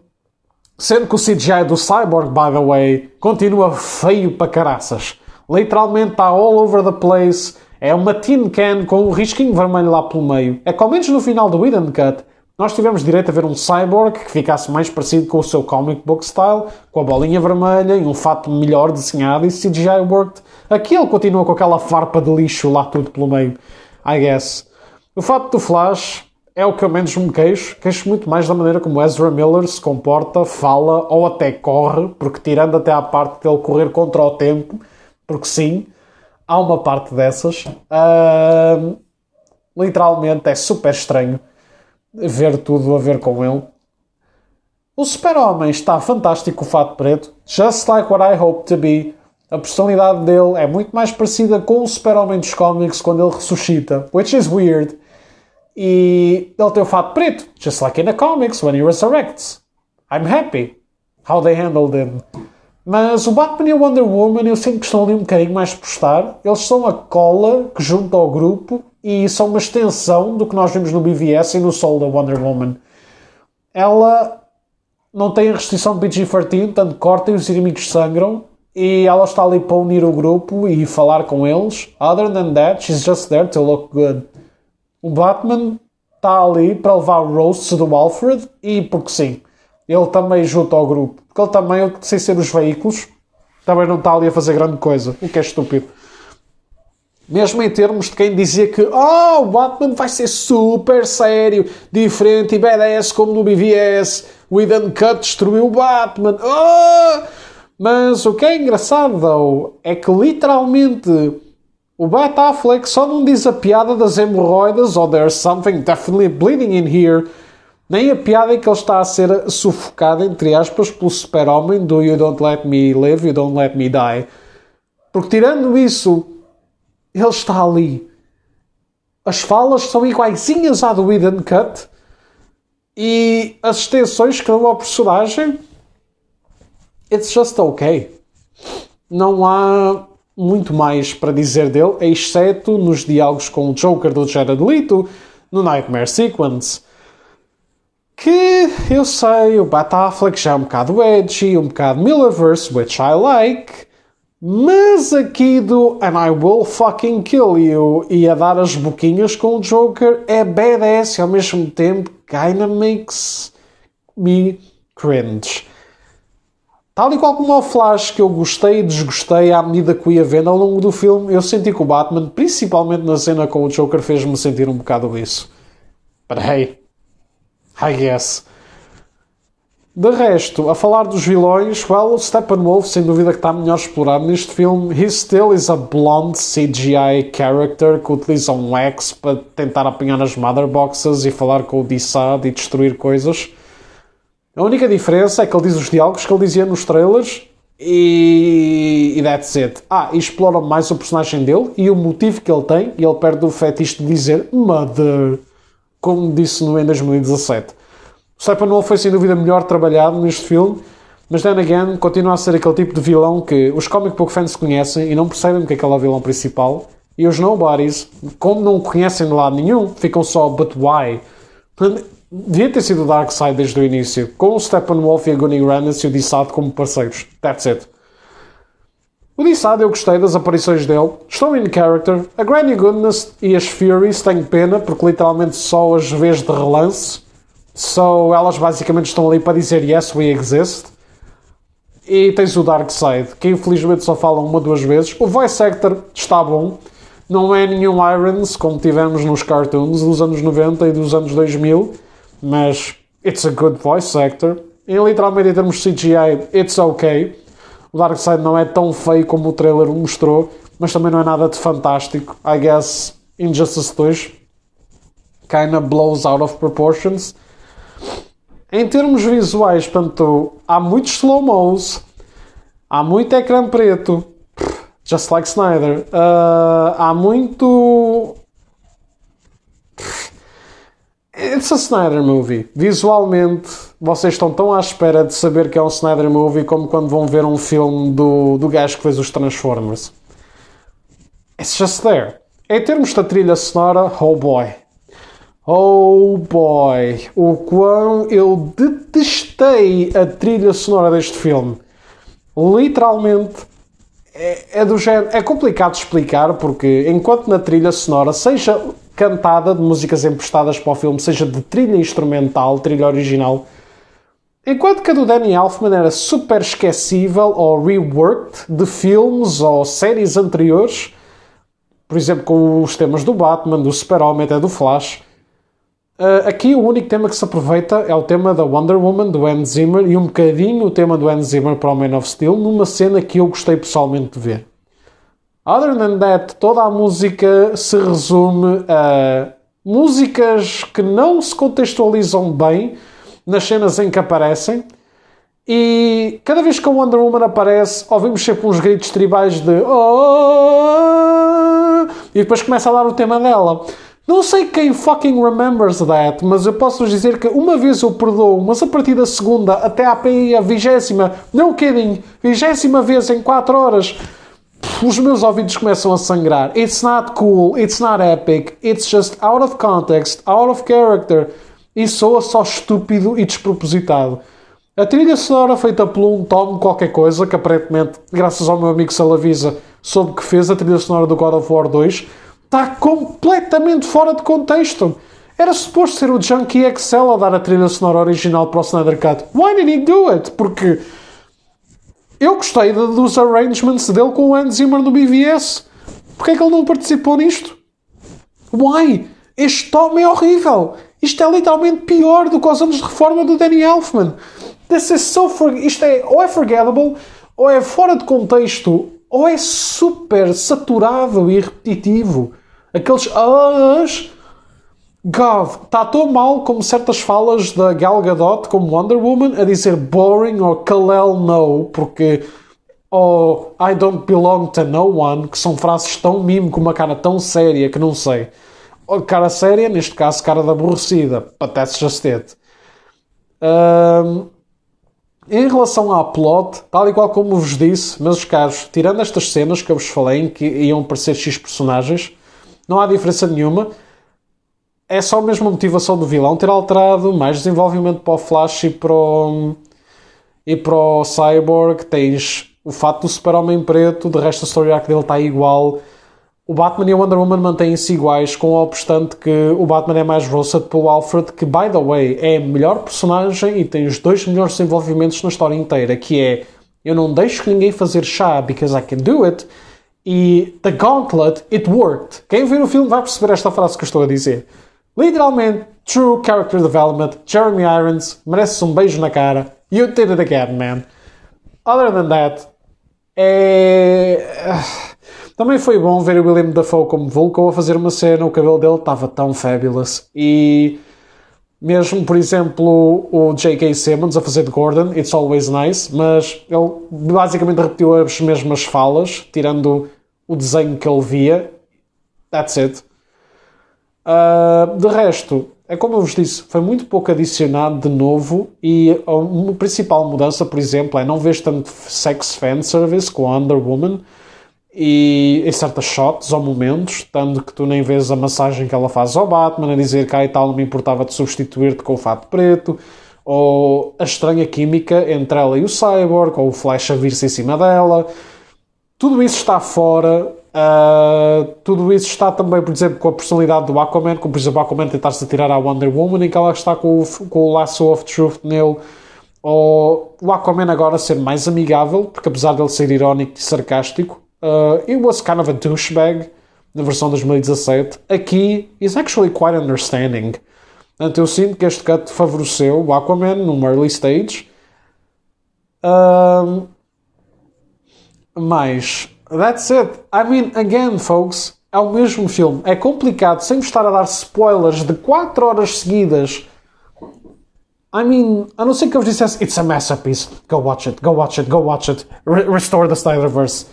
sendo que o CGI do Cyborg, by the way, continua feio para caraças. Literalmente está all over the place. É uma tin can com um risquinho vermelho lá pelo meio. É que ao menos no final do Whedon Cut nós tivemos direito a ver um cyborg que ficasse mais parecido com o seu comic book style, com a bolinha vermelha e um fato melhor desenhado e CGI worked. Aqui ele continua com aquela farpa de lixo lá tudo pelo meio, I guess. O fato do Flash é o que eu menos me queixo. Queixo muito mais da maneira como Ezra Miller se comporta, fala ou até corre, porque tirando até a parte dele correr contra o tempo, porque sim, há uma parte dessas. Uh, literalmente é super estranho ver tudo a ver com ele. O Super-Homem está fantástico, o fato preto, just like what I hope to be. A personalidade dele é muito mais parecida com o Super-Homem dos cómics quando ele ressuscita, which is weird. E ele tem o fato preto, just like in the comics when he resurrects. I'm happy how they handled him. Mas o Batman e o Wonder Woman eu sinto que estão ali um bocadinho mais postar. Eles são a cola que junta ao grupo e são uma extensão do que nós vimos no BVS e no Soul da Wonder Woman. Ela não tem a restrição de PG-13, tanto corta e os inimigos sangram. E ela está ali para unir o grupo e falar com eles. Other than that, she's just there to look good. O Batman está ali para levar roasts do Alfred e porque sim, ele também junto ao grupo. Porque ele também, sem ser os veículos, também não está ali a fazer grande coisa, o que é estúpido. Mesmo em termos de quem dizia que oh, o Batman vai ser super sério, diferente e badass como no BVS. O Eden Cut destruiu o Batman. Oh! Mas o que é engraçado, though, é que literalmente o Bat Affleck só não diz a piada das hemorroidas ou there's something definitely bleeding in here, nem a piada em que ele está a ser sufocado, entre aspas, pelo super-homem do You Don't Let Me Live, You Don't Let Me Die. Porque tirando isso, ele está ali. As falas são iguaizinhas à do Eden Cut e as extensões que dão ao personagem it's just okay. Não há muito mais para dizer dele, exceto nos diálogos com o Joker do Jared Leto, no Nightmare Sequence. Que eu sei, o Bat já é um bocado edgy, um bocado Millerverse, which I like, mas aqui do And I Will Fucking Kill You e a dar as boquinhas com o Joker é badass e ao mesmo tempo kinda makes me cringe. Tal e qual como o Flash, que eu gostei e desgostei à medida que ia vendo ao longo do filme, eu senti que o Batman, principalmente na cena com o Joker, fez-me sentir um bocado isso. But hey, I guess. De resto, a falar dos vilões, well, Steppenwolf, sem dúvida que está melhor explorado neste filme. He still is a blonde CGI character que utiliza um wax para tentar apanhar as mother boxes e falar com o Dissad e destruir coisas. A única diferença é que ele diz os diálogos que ele dizia nos trailers e, e that's it. Ah, e exploram mais o personagem dele e o motivo que ele tem e ele perde o fetiche de dizer Mother, como disse no em 2017. O foi sem dúvida melhor trabalhado neste filme, mas then again continua a ser aquele tipo de vilão que os comic book fans conhecem e não percebem que é aquele vilão principal. E os nobodies, como não o conhecem de lado nenhum, ficam só but why? Devia ter sido Darkseid desde o início, com o Steppenwolf e a Gunning Ramnus e o Dissad como parceiros. That's it. O Dissad eu gostei das aparições dele, estão in character. A Granny Goodness e as Furies tenho pena, porque literalmente só as vês de relance. So elas basicamente estão ali para dizer yes, we exist. E tens o Darkseid, que infelizmente só falam uma duas vezes. O voice actor está bom. Não é nenhum Irons como tivemos nos cartoons dos anos 90 e dos anos 2000 mas it's a good voice actor. E literalmente em termos de CGI, it's ok. O Darkseid não é tão feio como o trailer mostrou, mas também não é nada de fantástico. I guess Injustice 2 kinda blows out of proportions. Em termos visuais, portanto, há muitos slow-mos, há muito ecrã preto, just like Snyder. Uh, há muito It's a Snyder Movie. Visualmente, vocês estão tão à espera de saber que é um Snyder Movie como quando vão ver um filme do, do gajo que fez os Transformers. It's just there. Em termos da trilha sonora, oh boy. Oh boy. O quão eu detestei a trilha sonora deste filme. Literalmente, é, é do género. É complicado explicar porque, enquanto na trilha sonora, seja cantada de músicas emprestadas para o filme, seja de trilha instrumental, trilha original. Enquanto que a do Danny Elfman era super esquecível ou reworked de filmes ou séries anteriores, por exemplo, com os temas do Batman, do Super-Homem, até do Flash. Uh, aqui o único tema que se aproveita é o tema da Wonder Woman, do Hans Zimmer, e um bocadinho o tema do Hans Zimmer para o Man of Steel, numa cena que eu gostei pessoalmente de ver. Other than that, toda a música se resume a músicas que não se contextualizam bem nas cenas em que aparecem. E cada vez que a Wonder Woman aparece, ouvimos sempre uns gritos tribais de oh! e depois começa a dar o tema dela. Não sei quem fucking remembers that, mas eu posso dizer que uma vez eu perdoo, mas a partir da segunda até a vigésima, não kidding, vigésima vez em 4 horas, os meus ouvidos começam a sangrar. It's not cool, it's not epic, it's just out of context, out of character e soa só estúpido e despropositado. A trilha sonora feita por um Tom qualquer coisa, que aparentemente, graças ao meu amigo Salavisa, soube que fez a trilha sonora do God of War 2, está completamente fora de contexto. Era suposto ser o Junkie Excel a dar a trilha sonora original para o Snyder Cut. Why did he do it? Porque eu gostei dos arrangements dele com o Hans Zimmer no BVS. Porquê é que ele não participou nisto? Why? Este tome é horrível. Isto é literalmente pior do que os anos de reforma do Danny Elfman. This is so for... Isto é ou é forgettable, ou é fora de contexto, ou é super saturado e repetitivo. Aqueles as God, está tão mal como certas falas da Gal Gadot como Wonder Woman a dizer boring ou Kalel no, porque ou I don't belong to no one, que são frases tão mimo com uma cara tão séria que não sei. Ou cara séria, neste caso cara de aborrecida, but that's just it. Um, em relação à plot, tal e qual como vos disse, meus caros, tirando estas cenas que eu vos falei que iam aparecer X personagens, não há diferença nenhuma é só a mesma motivação do vilão ter alterado, mais desenvolvimento para o Flash e para o, e para o Cyborg. Tens o fato do Super-Homem preto, de resto a story arc dele está igual. O Batman e a Wonder Woman mantêm-se iguais, com o obstante que o Batman é mais roasted pelo Alfred, que, by the way, é a melhor personagem e tem os dois melhores desenvolvimentos na história inteira, que é eu não deixo ninguém fazer chá because I can do it, e The Gauntlet, it worked. Quem viu o filme vai perceber esta frase que eu estou a dizer. Literalmente, true character development. Jeremy Irons merece um beijo na cara. You did it again, man. Other than that, é. Também foi bom ver o William Dafoe como Vulcan a fazer uma cena. O cabelo dele estava tão fabulous. E mesmo, por exemplo, o J.K. Simmons a fazer de Gordon, It's Always Nice, mas ele basicamente repetiu as mesmas falas, tirando o desenho que ele via. That's it. Uh, de resto, é como eu vos disse, foi muito pouco adicionado de novo e a principal mudança, por exemplo, é não vês tanto sex fanservice com Wonder Woman e em certas shots ou momentos, tanto que tu nem vês a massagem que ela faz ao Batman a dizer que ah, e tal não me importava de substituir-te com o fato preto ou a estranha química entre ela e o Cyborg ou o Flash a vir-se em cima dela. Tudo isso está fora Uh, tudo isso está também, por exemplo, com a personalidade do Aquaman, como por exemplo o Aquaman tentar-se tirar à Wonder Woman, em que ela está com o, com o Lasso of Truth nele, ou o Aquaman agora ser mais amigável, porque apesar dele ser irónico e sarcástico, uh, it was kind of a douchebag na versão de 2017. Aqui, is actually quite understanding. Portanto, eu sinto que este cut favoreceu o Aquaman num early stage. Uh, mas That's it. I mean, again, folks, é o mesmo filme. É complicado, sem estar a dar spoilers de 4 horas seguidas. I mean, a não ser que eu vos dissesse It's a masterpiece. Go watch it, go watch it, go watch it. Re restore the Snyderverse.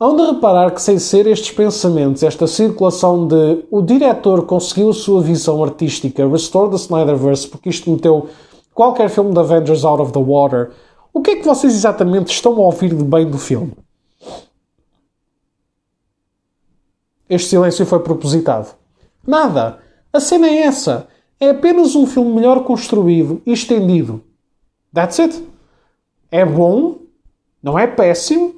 Hão de reparar que sem ser estes pensamentos, esta circulação de o diretor conseguiu a sua visão artística, restore the Snyderverse, porque isto meteu qualquer filme da Avengers out of the water, o que é que vocês exatamente estão a ouvir de bem do filme? Este silêncio foi propositado. Nada. A cena é essa. É apenas um filme melhor construído e estendido. That's it. É bom, não é péssimo,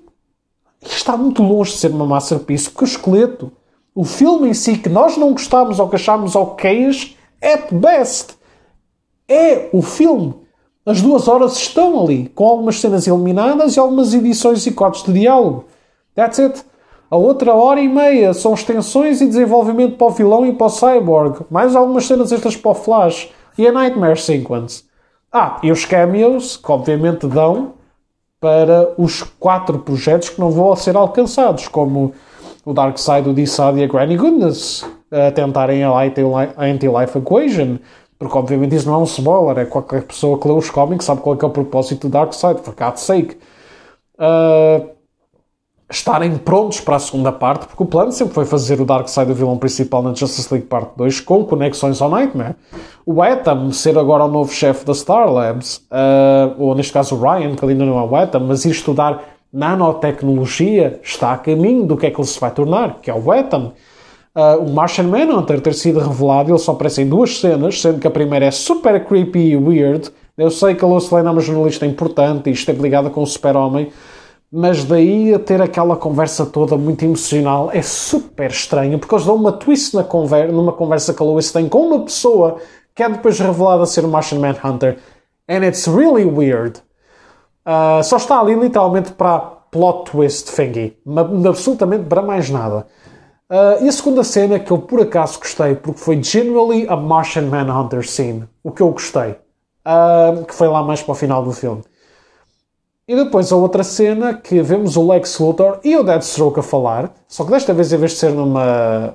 está muito longe de ser uma masterpiece, porque o esqueleto, o filme em si, que nós não gostamos ou que achamos é at best. É o filme. As duas horas estão ali, com algumas cenas eliminadas e algumas edições e cortes de diálogo. That's it. A outra hora e meia são extensões e desenvolvimento para o vilão e para o Cyborg. Mais algumas cenas extras para o Flash. E a Nightmare Sequence. Ah, e os cameos, que obviamente dão para os quatro projetos que não vão ser alcançados, como o Dark Side, o D-Side e a Granny Goodness, a tentarem a Anti-Life Equation, porque obviamente isso não é um spoiler, é qualquer pessoa que lê os cómics sabe qual é, é o propósito do Dark Side, for God's sake. Uh, estarem prontos para a segunda parte, porque o plano sempre foi fazer o Darkseid o vilão principal na Justice League Part 2 com conexões ao Nightmare. O Atom ser agora o novo chefe da Star Labs, uh, ou neste caso o Ryan, que ainda não é o Atom, mas ir estudar nanotecnologia está a caminho do que é que ele se vai tornar, que é o Atom. Uh, o Martian Manhunter ter sido revelado, ele só aparece em duas cenas, sendo que a primeira é super creepy e weird. Eu sei que a Lois Lane é uma jornalista importante e esteve ligada com o Super-Homem, mas daí a ter aquela conversa toda muito emocional é super estranho, porque eles dão uma twist na numa conversa que a Lois tem com uma pessoa que é depois revelada a ser o Martian Manhunter. And it's really weird. Uh, só está ali literalmente para plot twist thingy. Absolutamente para mais nada. Uh, e a segunda cena que eu por acaso gostei, porque foi genuinely a Martian Manhunter scene, o que eu gostei, uh, que foi lá mais para o final do filme. E depois a outra cena que vemos o Lex Luthor e o Deathstroke a falar, só que desta vez em vez de ser numa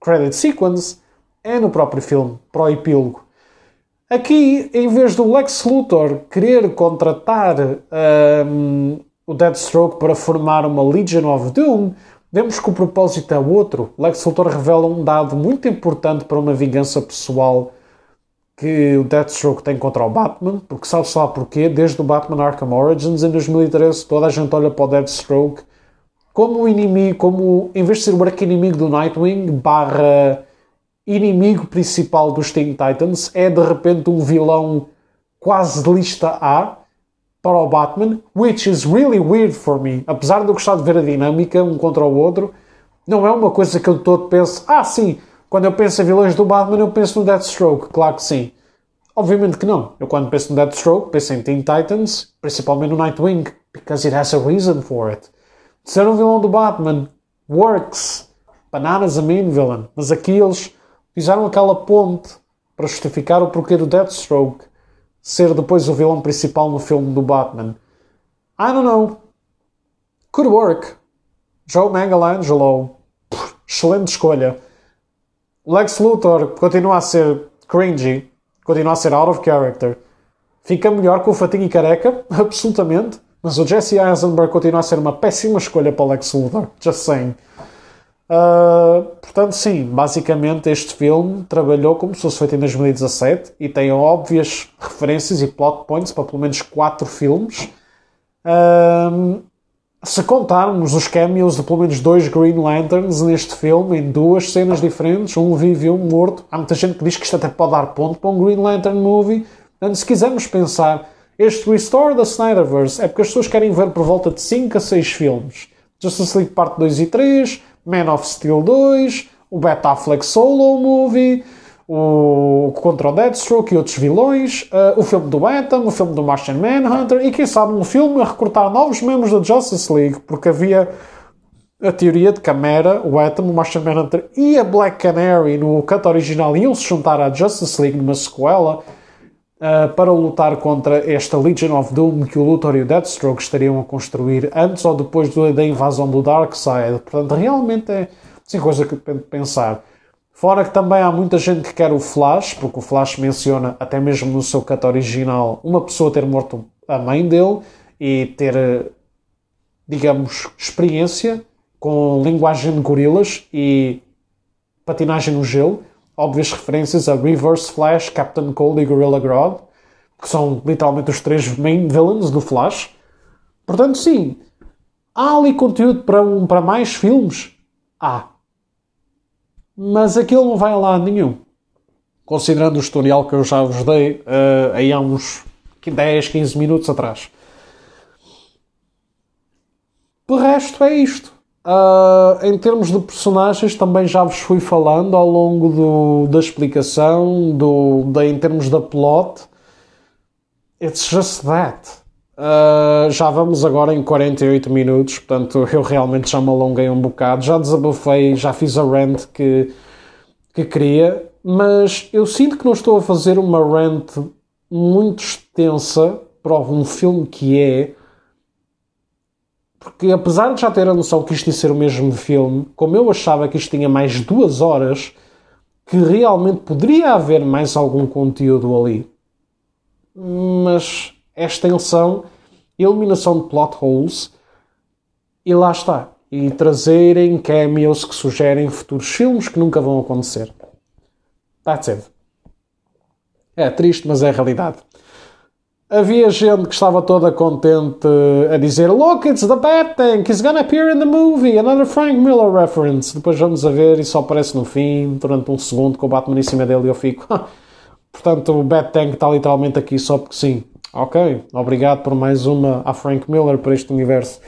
credit sequence, é no próprio filme, para o epílogo. Aqui, em vez do Lex Luthor querer contratar um, o Deathstroke para formar uma Legion of Doom, vemos que o propósito é outro. Lex Luthor revela um dado muito importante para uma vingança pessoal que o Deathstroke tem contra o Batman, porque sabe-se lá porquê, desde o Batman Arkham Origins em 2013, toda a gente olha para o Deathstroke como o inimigo, como em vez de ser o arqui-inimigo do Nightwing, barra inimigo principal dos Teen Titans, é de repente um vilão quase de lista A para o Batman, which is really weird for me. Apesar de eu gostar de ver a dinâmica um contra o outro, não é uma coisa que eu todo penso, ah sim, quando eu penso em vilões do Batman, eu penso no Deathstroke. Claro que sim. Obviamente que não. Eu quando penso no Deathstroke, penso em Teen Titans, principalmente no Nightwing, because it has a reason for it. Ser um vilão do Batman works. Bananas a main villain. Mas aqui eles fizeram aquela ponte para justificar o porquê do Deathstroke ser depois o vilão principal no filme do Batman. I don't know. Could work. Joe Mangalangelo. Excelente escolha. Lex Luthor continua a ser cringy, continua a ser out of character. Fica melhor com o fatinho e careca, absolutamente. Mas o Jesse Eisenberg continua a ser uma péssima escolha para Lex Luthor. Just saying. Uh, portanto, sim, basicamente este filme trabalhou como se fosse feito em 2017 e tem óbvias referências e plot points para pelo menos quatro filmes. Uh, se contarmos os cameos de pelo menos dois Green Lanterns neste filme, em duas cenas diferentes, um vivo e um morto, há muita gente que diz que isto até pode dar ponto para um Green Lantern movie. Portanto, se quisermos pensar, este Restore da Snyderverse é porque as pessoas querem ver por volta de 5 a 6 filmes. Justice League Parte 2 e 3, Man of Steel 2, o Bet Affleck Solo Movie, o contra o Deathstroke e outros vilões, uh, o filme do Atom, o filme do Martian Manhunter e quem sabe um filme a recrutar novos membros da Justice League, porque havia a teoria de que a Mera, o Atom, o Martian Manhunter e a Black Canary no cut original iam se juntar à Justice League numa sequela uh, para lutar contra esta Legion of Doom que o Luthor e o Deathstroke estariam a construir antes ou depois da invasão do Darkseid. Portanto, realmente é assim, coisa que pensar. Fora que também há muita gente que quer o Flash, porque o Flash menciona, até mesmo no seu cut original, uma pessoa ter morto a mãe dele e ter, digamos, experiência com linguagem de gorilas e patinagem no gelo. Óbvias referências a Reverse Flash, Captain Cold e Gorilla Grodd, que são literalmente os três main villains do Flash. Portanto, sim, há ali conteúdo para, um, para mais filmes? Há mas aquilo não vai a lado nenhum. Considerando o tutorial que eu já vos dei uh, aí há uns 10, 15 minutos atrás. De resto, é isto. Uh, em termos de personagens, também já vos fui falando ao longo do, da explicação, do, em termos da plot. It's just that. Uh, já vamos agora em 48 minutos, portanto eu realmente já me alonguei um bocado, já desabafei, já fiz a rant que, que queria, mas eu sinto que não estou a fazer uma rant muito extensa para um filme que é, porque apesar de já ter a noção que isto ia ser o mesmo filme, como eu achava que isto tinha mais duas horas, que realmente poderia haver mais algum conteúdo ali. Mas extensão, eliminação de plot holes e lá está. E trazerem cameos que sugerem futuros filmes que nunca vão acontecer. That's it. É triste, mas é a realidade. Havia gente que estava toda contente a dizer Look, it's the Bat Tank, he's gonna appear in the movie, another Frank Miller reference. Depois vamos a ver e só aparece no fim, durante um segundo, com o Batman em cima dele e eu fico... Portanto, o Bat Tank está literalmente aqui só porque sim. Ok, obrigado por mais uma a Frank Miller para este universo.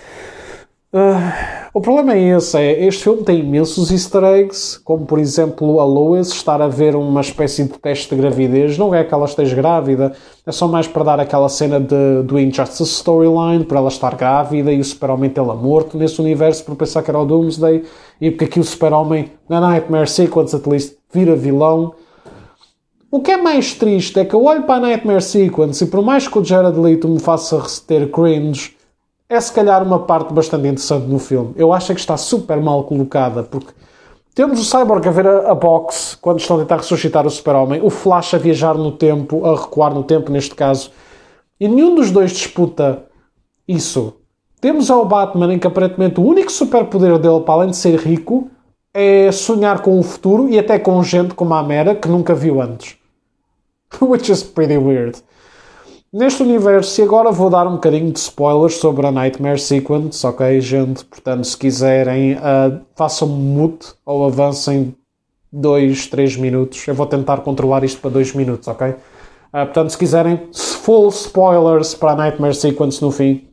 Uh, O problema é esse, é, este filme tem imensos easter eggs, como por exemplo a Lois estar a ver uma espécie de teste de gravidez, não é que ela esteja grávida, é só mais para dar aquela cena de, do Injustice Storyline, para ela estar grávida e o super-homem tê-la morto nesse universo por pensar que era o Doomsday, e porque aqui o super-homem, na Nightmare Sequence at least, vira vilão. O que é mais triste é que eu olho para a Nightmare Sequence e por mais que o Jared Leto me faça ter cringe, é se calhar uma parte bastante interessante no filme. Eu acho que está super mal colocada, porque temos o Cyborg a ver a, a box quando estão a tentar ressuscitar o Super-Homem, o Flash a viajar no tempo, a recuar no tempo neste caso, e nenhum dos dois disputa isso. Temos ao Batman em que aparentemente o único superpoder dele, para além de ser rico, é sonhar com o futuro e até com gente como a Mera que nunca viu antes. Which is pretty weird. Neste universo, e agora vou dar um bocadinho de spoilers sobre a Nightmare Sequence, ok, gente? Portanto, se quiserem, uh, façam mute ou avancem 2, 3 minutos. Eu vou tentar controlar isto para 2 minutos, ok? Uh, portanto, se quiserem, full spoilers para a Nightmare Sequence no fim.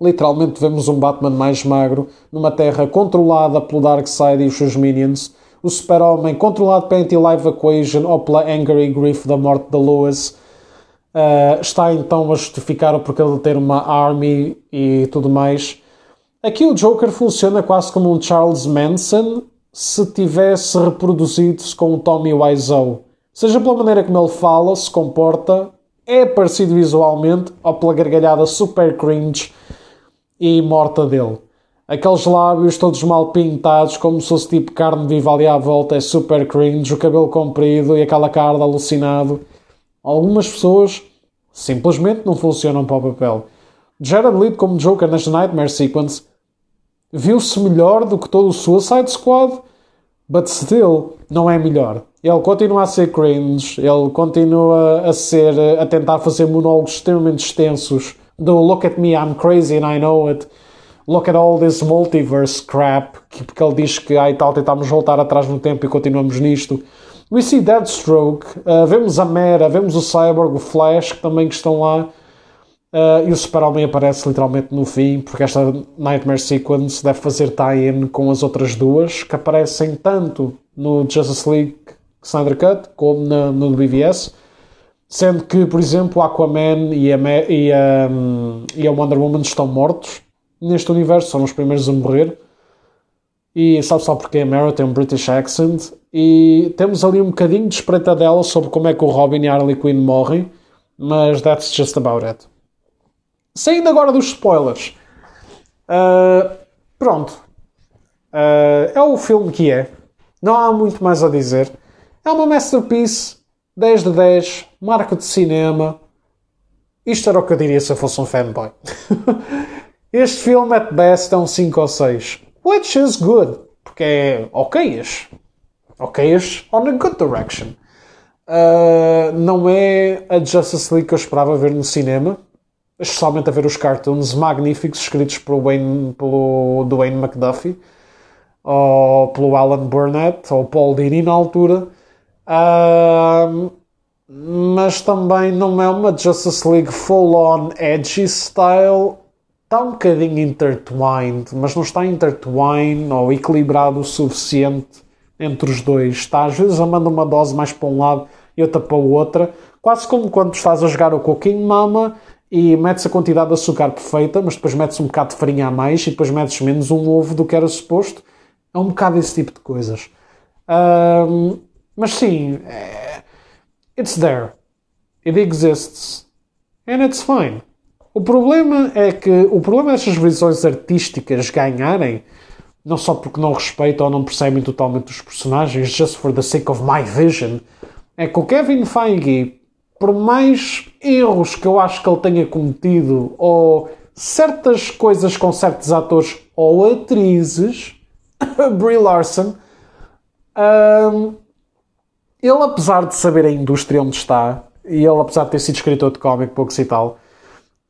Literalmente vemos um Batman mais magro, numa terra controlada pelo Darkseid e os seus minions. O super-homem controlado pela Anti-Live Equation ou pela Anger e Grief da morte da Lois Uh, está então a justificar o porquê de ter uma army e tudo mais. Aqui o Joker funciona quase como um Charles Manson se tivesse reproduzido-se com o Tommy Wiseau. Seja pela maneira como ele fala, se comporta, é parecido visualmente ou pela gargalhada super cringe e morta dele. Aqueles lábios todos mal pintados, como se fosse tipo carne viva ali à volta, é super cringe, o cabelo comprido e aquela cara de alucinado. Algumas pessoas simplesmente não funcionam para o papel. Jared Leto como Joker nesta Nightmare Sequence viu-se melhor do que todo o Suicide Squad, but still não é melhor. Ele continua a ser cringe, ele continua a ser a tentar fazer monólogos extremamente extensos do Look at me, I'm crazy and I know it. Look at all this multiverse crap, porque ele diz que ai tal, tentámos voltar atrás no tempo e continuamos nisto. We see Deathstroke, uh, vemos a Mera, vemos o Cyborg, o Flash, que também que estão lá. Uh, e o Super-Homem aparece literalmente no fim, porque esta Nightmare Sequence deve fazer tie-in com as outras duas, que aparecem tanto no Justice League Snyder Cut como na, no BVS. Sendo que, por exemplo, Aquaman e a, e, a, e a Wonder Woman estão mortos neste universo, são os primeiros a morrer. E sabe só porque a Mara tem um British accent e temos ali um bocadinho de espreitadela sobre como é que o Robin e a Harley Quinn morrem, mas that's just about it. Saindo agora dos spoilers. Uh, pronto. Uh, é o filme que é. Não há muito mais a dizer. É uma masterpiece. 10 de 10. Marca de cinema. Isto era o que eu diria se eu fosse um fanboy. este filme, at best, é um 5 ou 6. Which is good. Porque é ok ok, on a good direction. Uh, não é a Justice League que eu esperava ver no cinema, especialmente a ver os cartoons magníficos escritos pelo, Wayne, pelo Dwayne McDuffie, ou pelo Alan Burnett, ou Paul Dini na altura. Uh, mas também não é uma Justice League full-on edgy style. Está um bocadinho intertwined, mas não está intertwined ou equilibrado o suficiente entre os dois. Está às vezes a mandar uma dose mais para um lado e outra para o outra. Quase como quando estás a jogar o Coquinho Mama e metes a quantidade de açúcar perfeita, mas depois metes um bocado de farinha a mais e depois metes menos um ovo do que era suposto. É um bocado esse tipo de coisas. Um, mas sim, é, it's there. It exists. And it's fine. O problema é que o problema destas visões artísticas ganharem não só porque não respeitam ou não percebem totalmente os personagens, just for the sake of my vision, é que o Kevin Feige, por mais erros que eu acho que ele tenha cometido, ou certas coisas com certos atores ou atrizes, Brie Larson, um, ele apesar de saber a indústria onde está, e ele apesar de ter sido escritor de cómic, poucos e tal,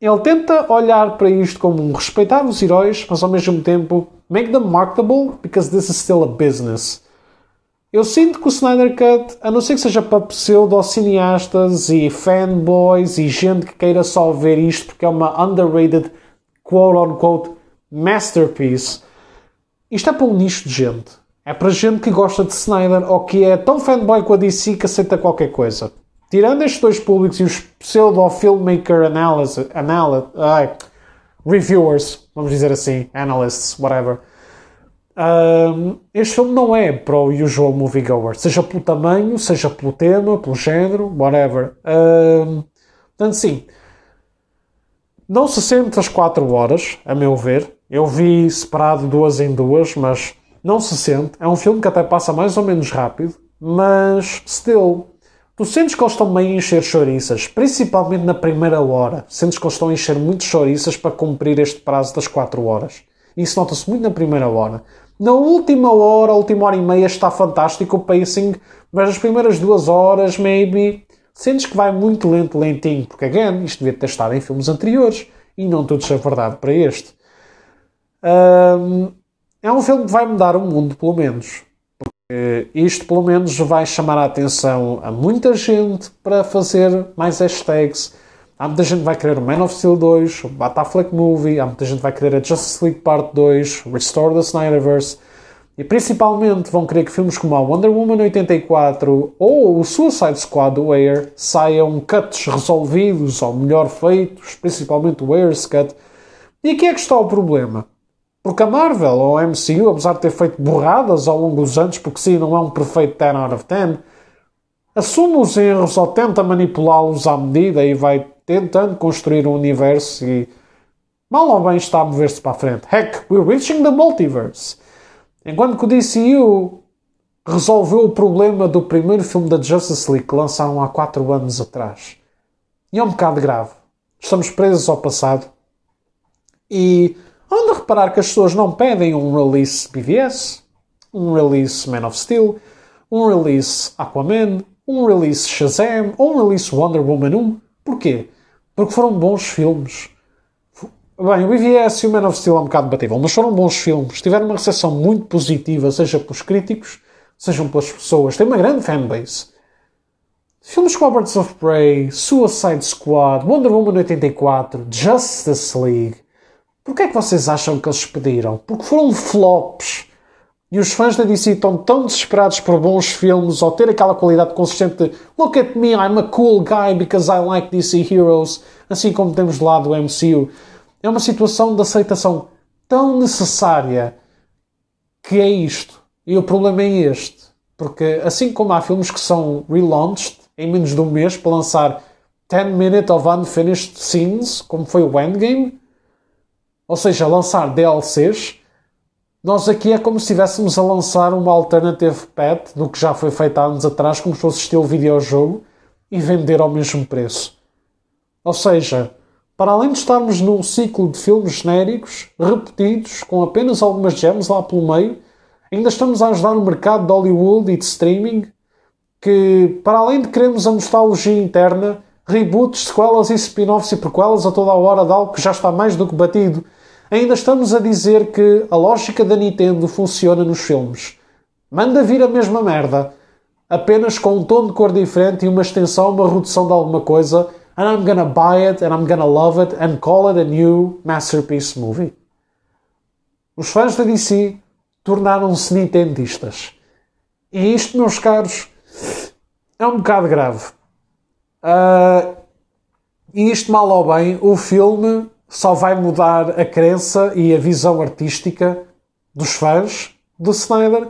ele tenta olhar para isto como um respeitar os heróis, mas ao mesmo tempo make them marketable because this is still a business. Eu sinto que o Snyder Cut, a não ser que seja para pseudo-cineastas e fanboys e gente que queira só ver isto porque é uma underrated quote-unquote masterpiece, isto é para um nicho de gente. É para gente que gosta de Snyder ou que é tão fanboy com a DC que aceita qualquer coisa. Tirando estes dois públicos e os pseudo-filmmaker analysis, reviewers, vamos dizer assim, analysts, whatever. Um, este filme não é para o usual moviegoer, seja pelo tamanho, seja pelo tema, pelo género, whatever. Um, portanto, sim, não se sente as 4 horas, a meu ver. Eu vi separado duas em duas, mas não se sente. É um filme que até passa mais ou menos rápido, mas still. Tu sentes que eles estão meio a encher chouriças, principalmente na primeira hora. Sentes que eles estão a encher muitos chouriças para cumprir este prazo das 4 horas. Isso nota-se muito na primeira hora. Na última hora, última hora e meia está fantástico o pacing, mas as primeiras duas horas, maybe, sentes que vai muito lento, lentinho, porque, again, isto devia ter estado em filmes anteriores e não tudo é verdade para este. Um, é um filme que vai mudar o mundo, pelo menos. Porque isto, pelo menos, vai chamar a atenção a muita gente para fazer mais hashtags. Há muita gente que vai querer o Man of Steel 2, o Batafleck Movie, há muita gente que vai querer a Justice League Part 2, Restore the Snyderverse. E principalmente vão querer que filmes como a Wonder Woman 84 ou o Suicide Squad do Air saiam cuts resolvidos ou melhor feitos, principalmente o Air's Cut. E aqui é que está o problema. Porque a Marvel ou a MCU, apesar de ter feito borradas ao longo dos anos, porque sim, não é um perfeito 10 out of 10, assume os erros ou tenta manipulá-los à medida e vai tentando construir um universo e mal ou bem está a mover-se para a frente. Heck, we're reaching the multiverse. Enquanto que o DCU resolveu o problema do primeiro filme da Justice League que lançaram há 4 anos atrás. E é um bocado grave. Estamos presos ao passado e Onde reparar que as pessoas não pedem um release BVS, um release Man of Steel, um release Aquaman, um release Shazam ou um release Wonder Woman 1. Porquê? Porque foram bons filmes. Bem, o BVS e o Man of Steel é um bocado debatível, mas foram bons filmes. Tiveram uma recepção muito positiva, seja pelos críticos, sejam pelas pessoas. Tem uma grande fanbase. Filmes como Birds of Prey, Suicide Squad, Wonder Woman 84, Justice League, Porquê é que vocês acham que eles pediram? Porque foram flops. E os fãs da DC estão tão desesperados por bons filmes ou ter aquela qualidade consistente de Look at me, I'm a cool guy because I like DC heroes, assim como temos do lado do MCU. É uma situação de aceitação tão necessária que é isto. E o problema é este. Porque assim como há filmes que são relaunched em menos de um mês para lançar 10 minutes of unfinished scenes, como foi o Endgame, ou seja, lançar DLCs, nós aqui é como se estivéssemos a lançar uma alternative path do que já foi feito há anos atrás, como se fosse estilo videojogo, e vender ao mesmo preço. Ou seja, para além de estarmos num ciclo de filmes genéricos, repetidos, com apenas algumas gems lá pelo meio, ainda estamos a ajudar o mercado de Hollywood e de streaming, que, para além de queremos a nostalgia interna, reboots, sequelas e spin-offs e prequelas a toda a hora de algo que já está mais do que batido Ainda estamos a dizer que a lógica da Nintendo funciona nos filmes. Manda vir a mesma merda, apenas com um tom de cor diferente e uma extensão, uma redução de alguma coisa, and I'm gonna buy it, and I'm gonna love it, and call it a new masterpiece movie. Os fãs da DC tornaram-se nintendistas. E isto, meus caros, é um bocado grave. Uh, e isto, mal ou bem, o filme só vai mudar a crença e a visão artística dos fãs do Snyder.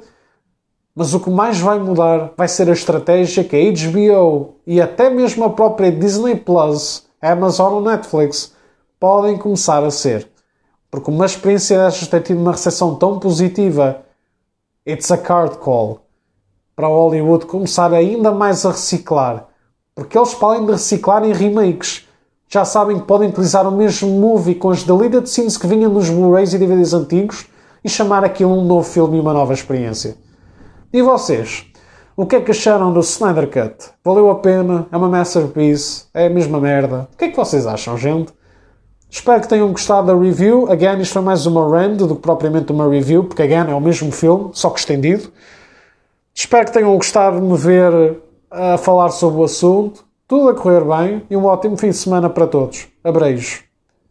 Mas o que mais vai mudar vai ser a estratégia que a HBO e até mesmo a própria Disney Plus, Amazon ou Netflix podem começar a ser. Porque uma experiência destas tem tido uma recepção tão positiva, it's a card call para Hollywood começar ainda mais a reciclar. Porque eles, além de reciclarem remakes, já sabem que podem utilizar o mesmo movie com as deleted scenes que vinham nos Blu-rays e DVDs antigos e chamar aquilo um novo filme e uma nova experiência. E vocês? O que é que acharam do Snyder Cut? Valeu a pena? É uma masterpiece? É a mesma merda? O que é que vocês acham, gente? Espero que tenham gostado da review. Again, isto foi mais uma rand do que propriamente uma review, porque again é o mesmo filme, só que estendido. Espero que tenham gostado de me ver a falar sobre o assunto. Tudo a correr bem e um ótimo fim de semana para todos. Abreijos.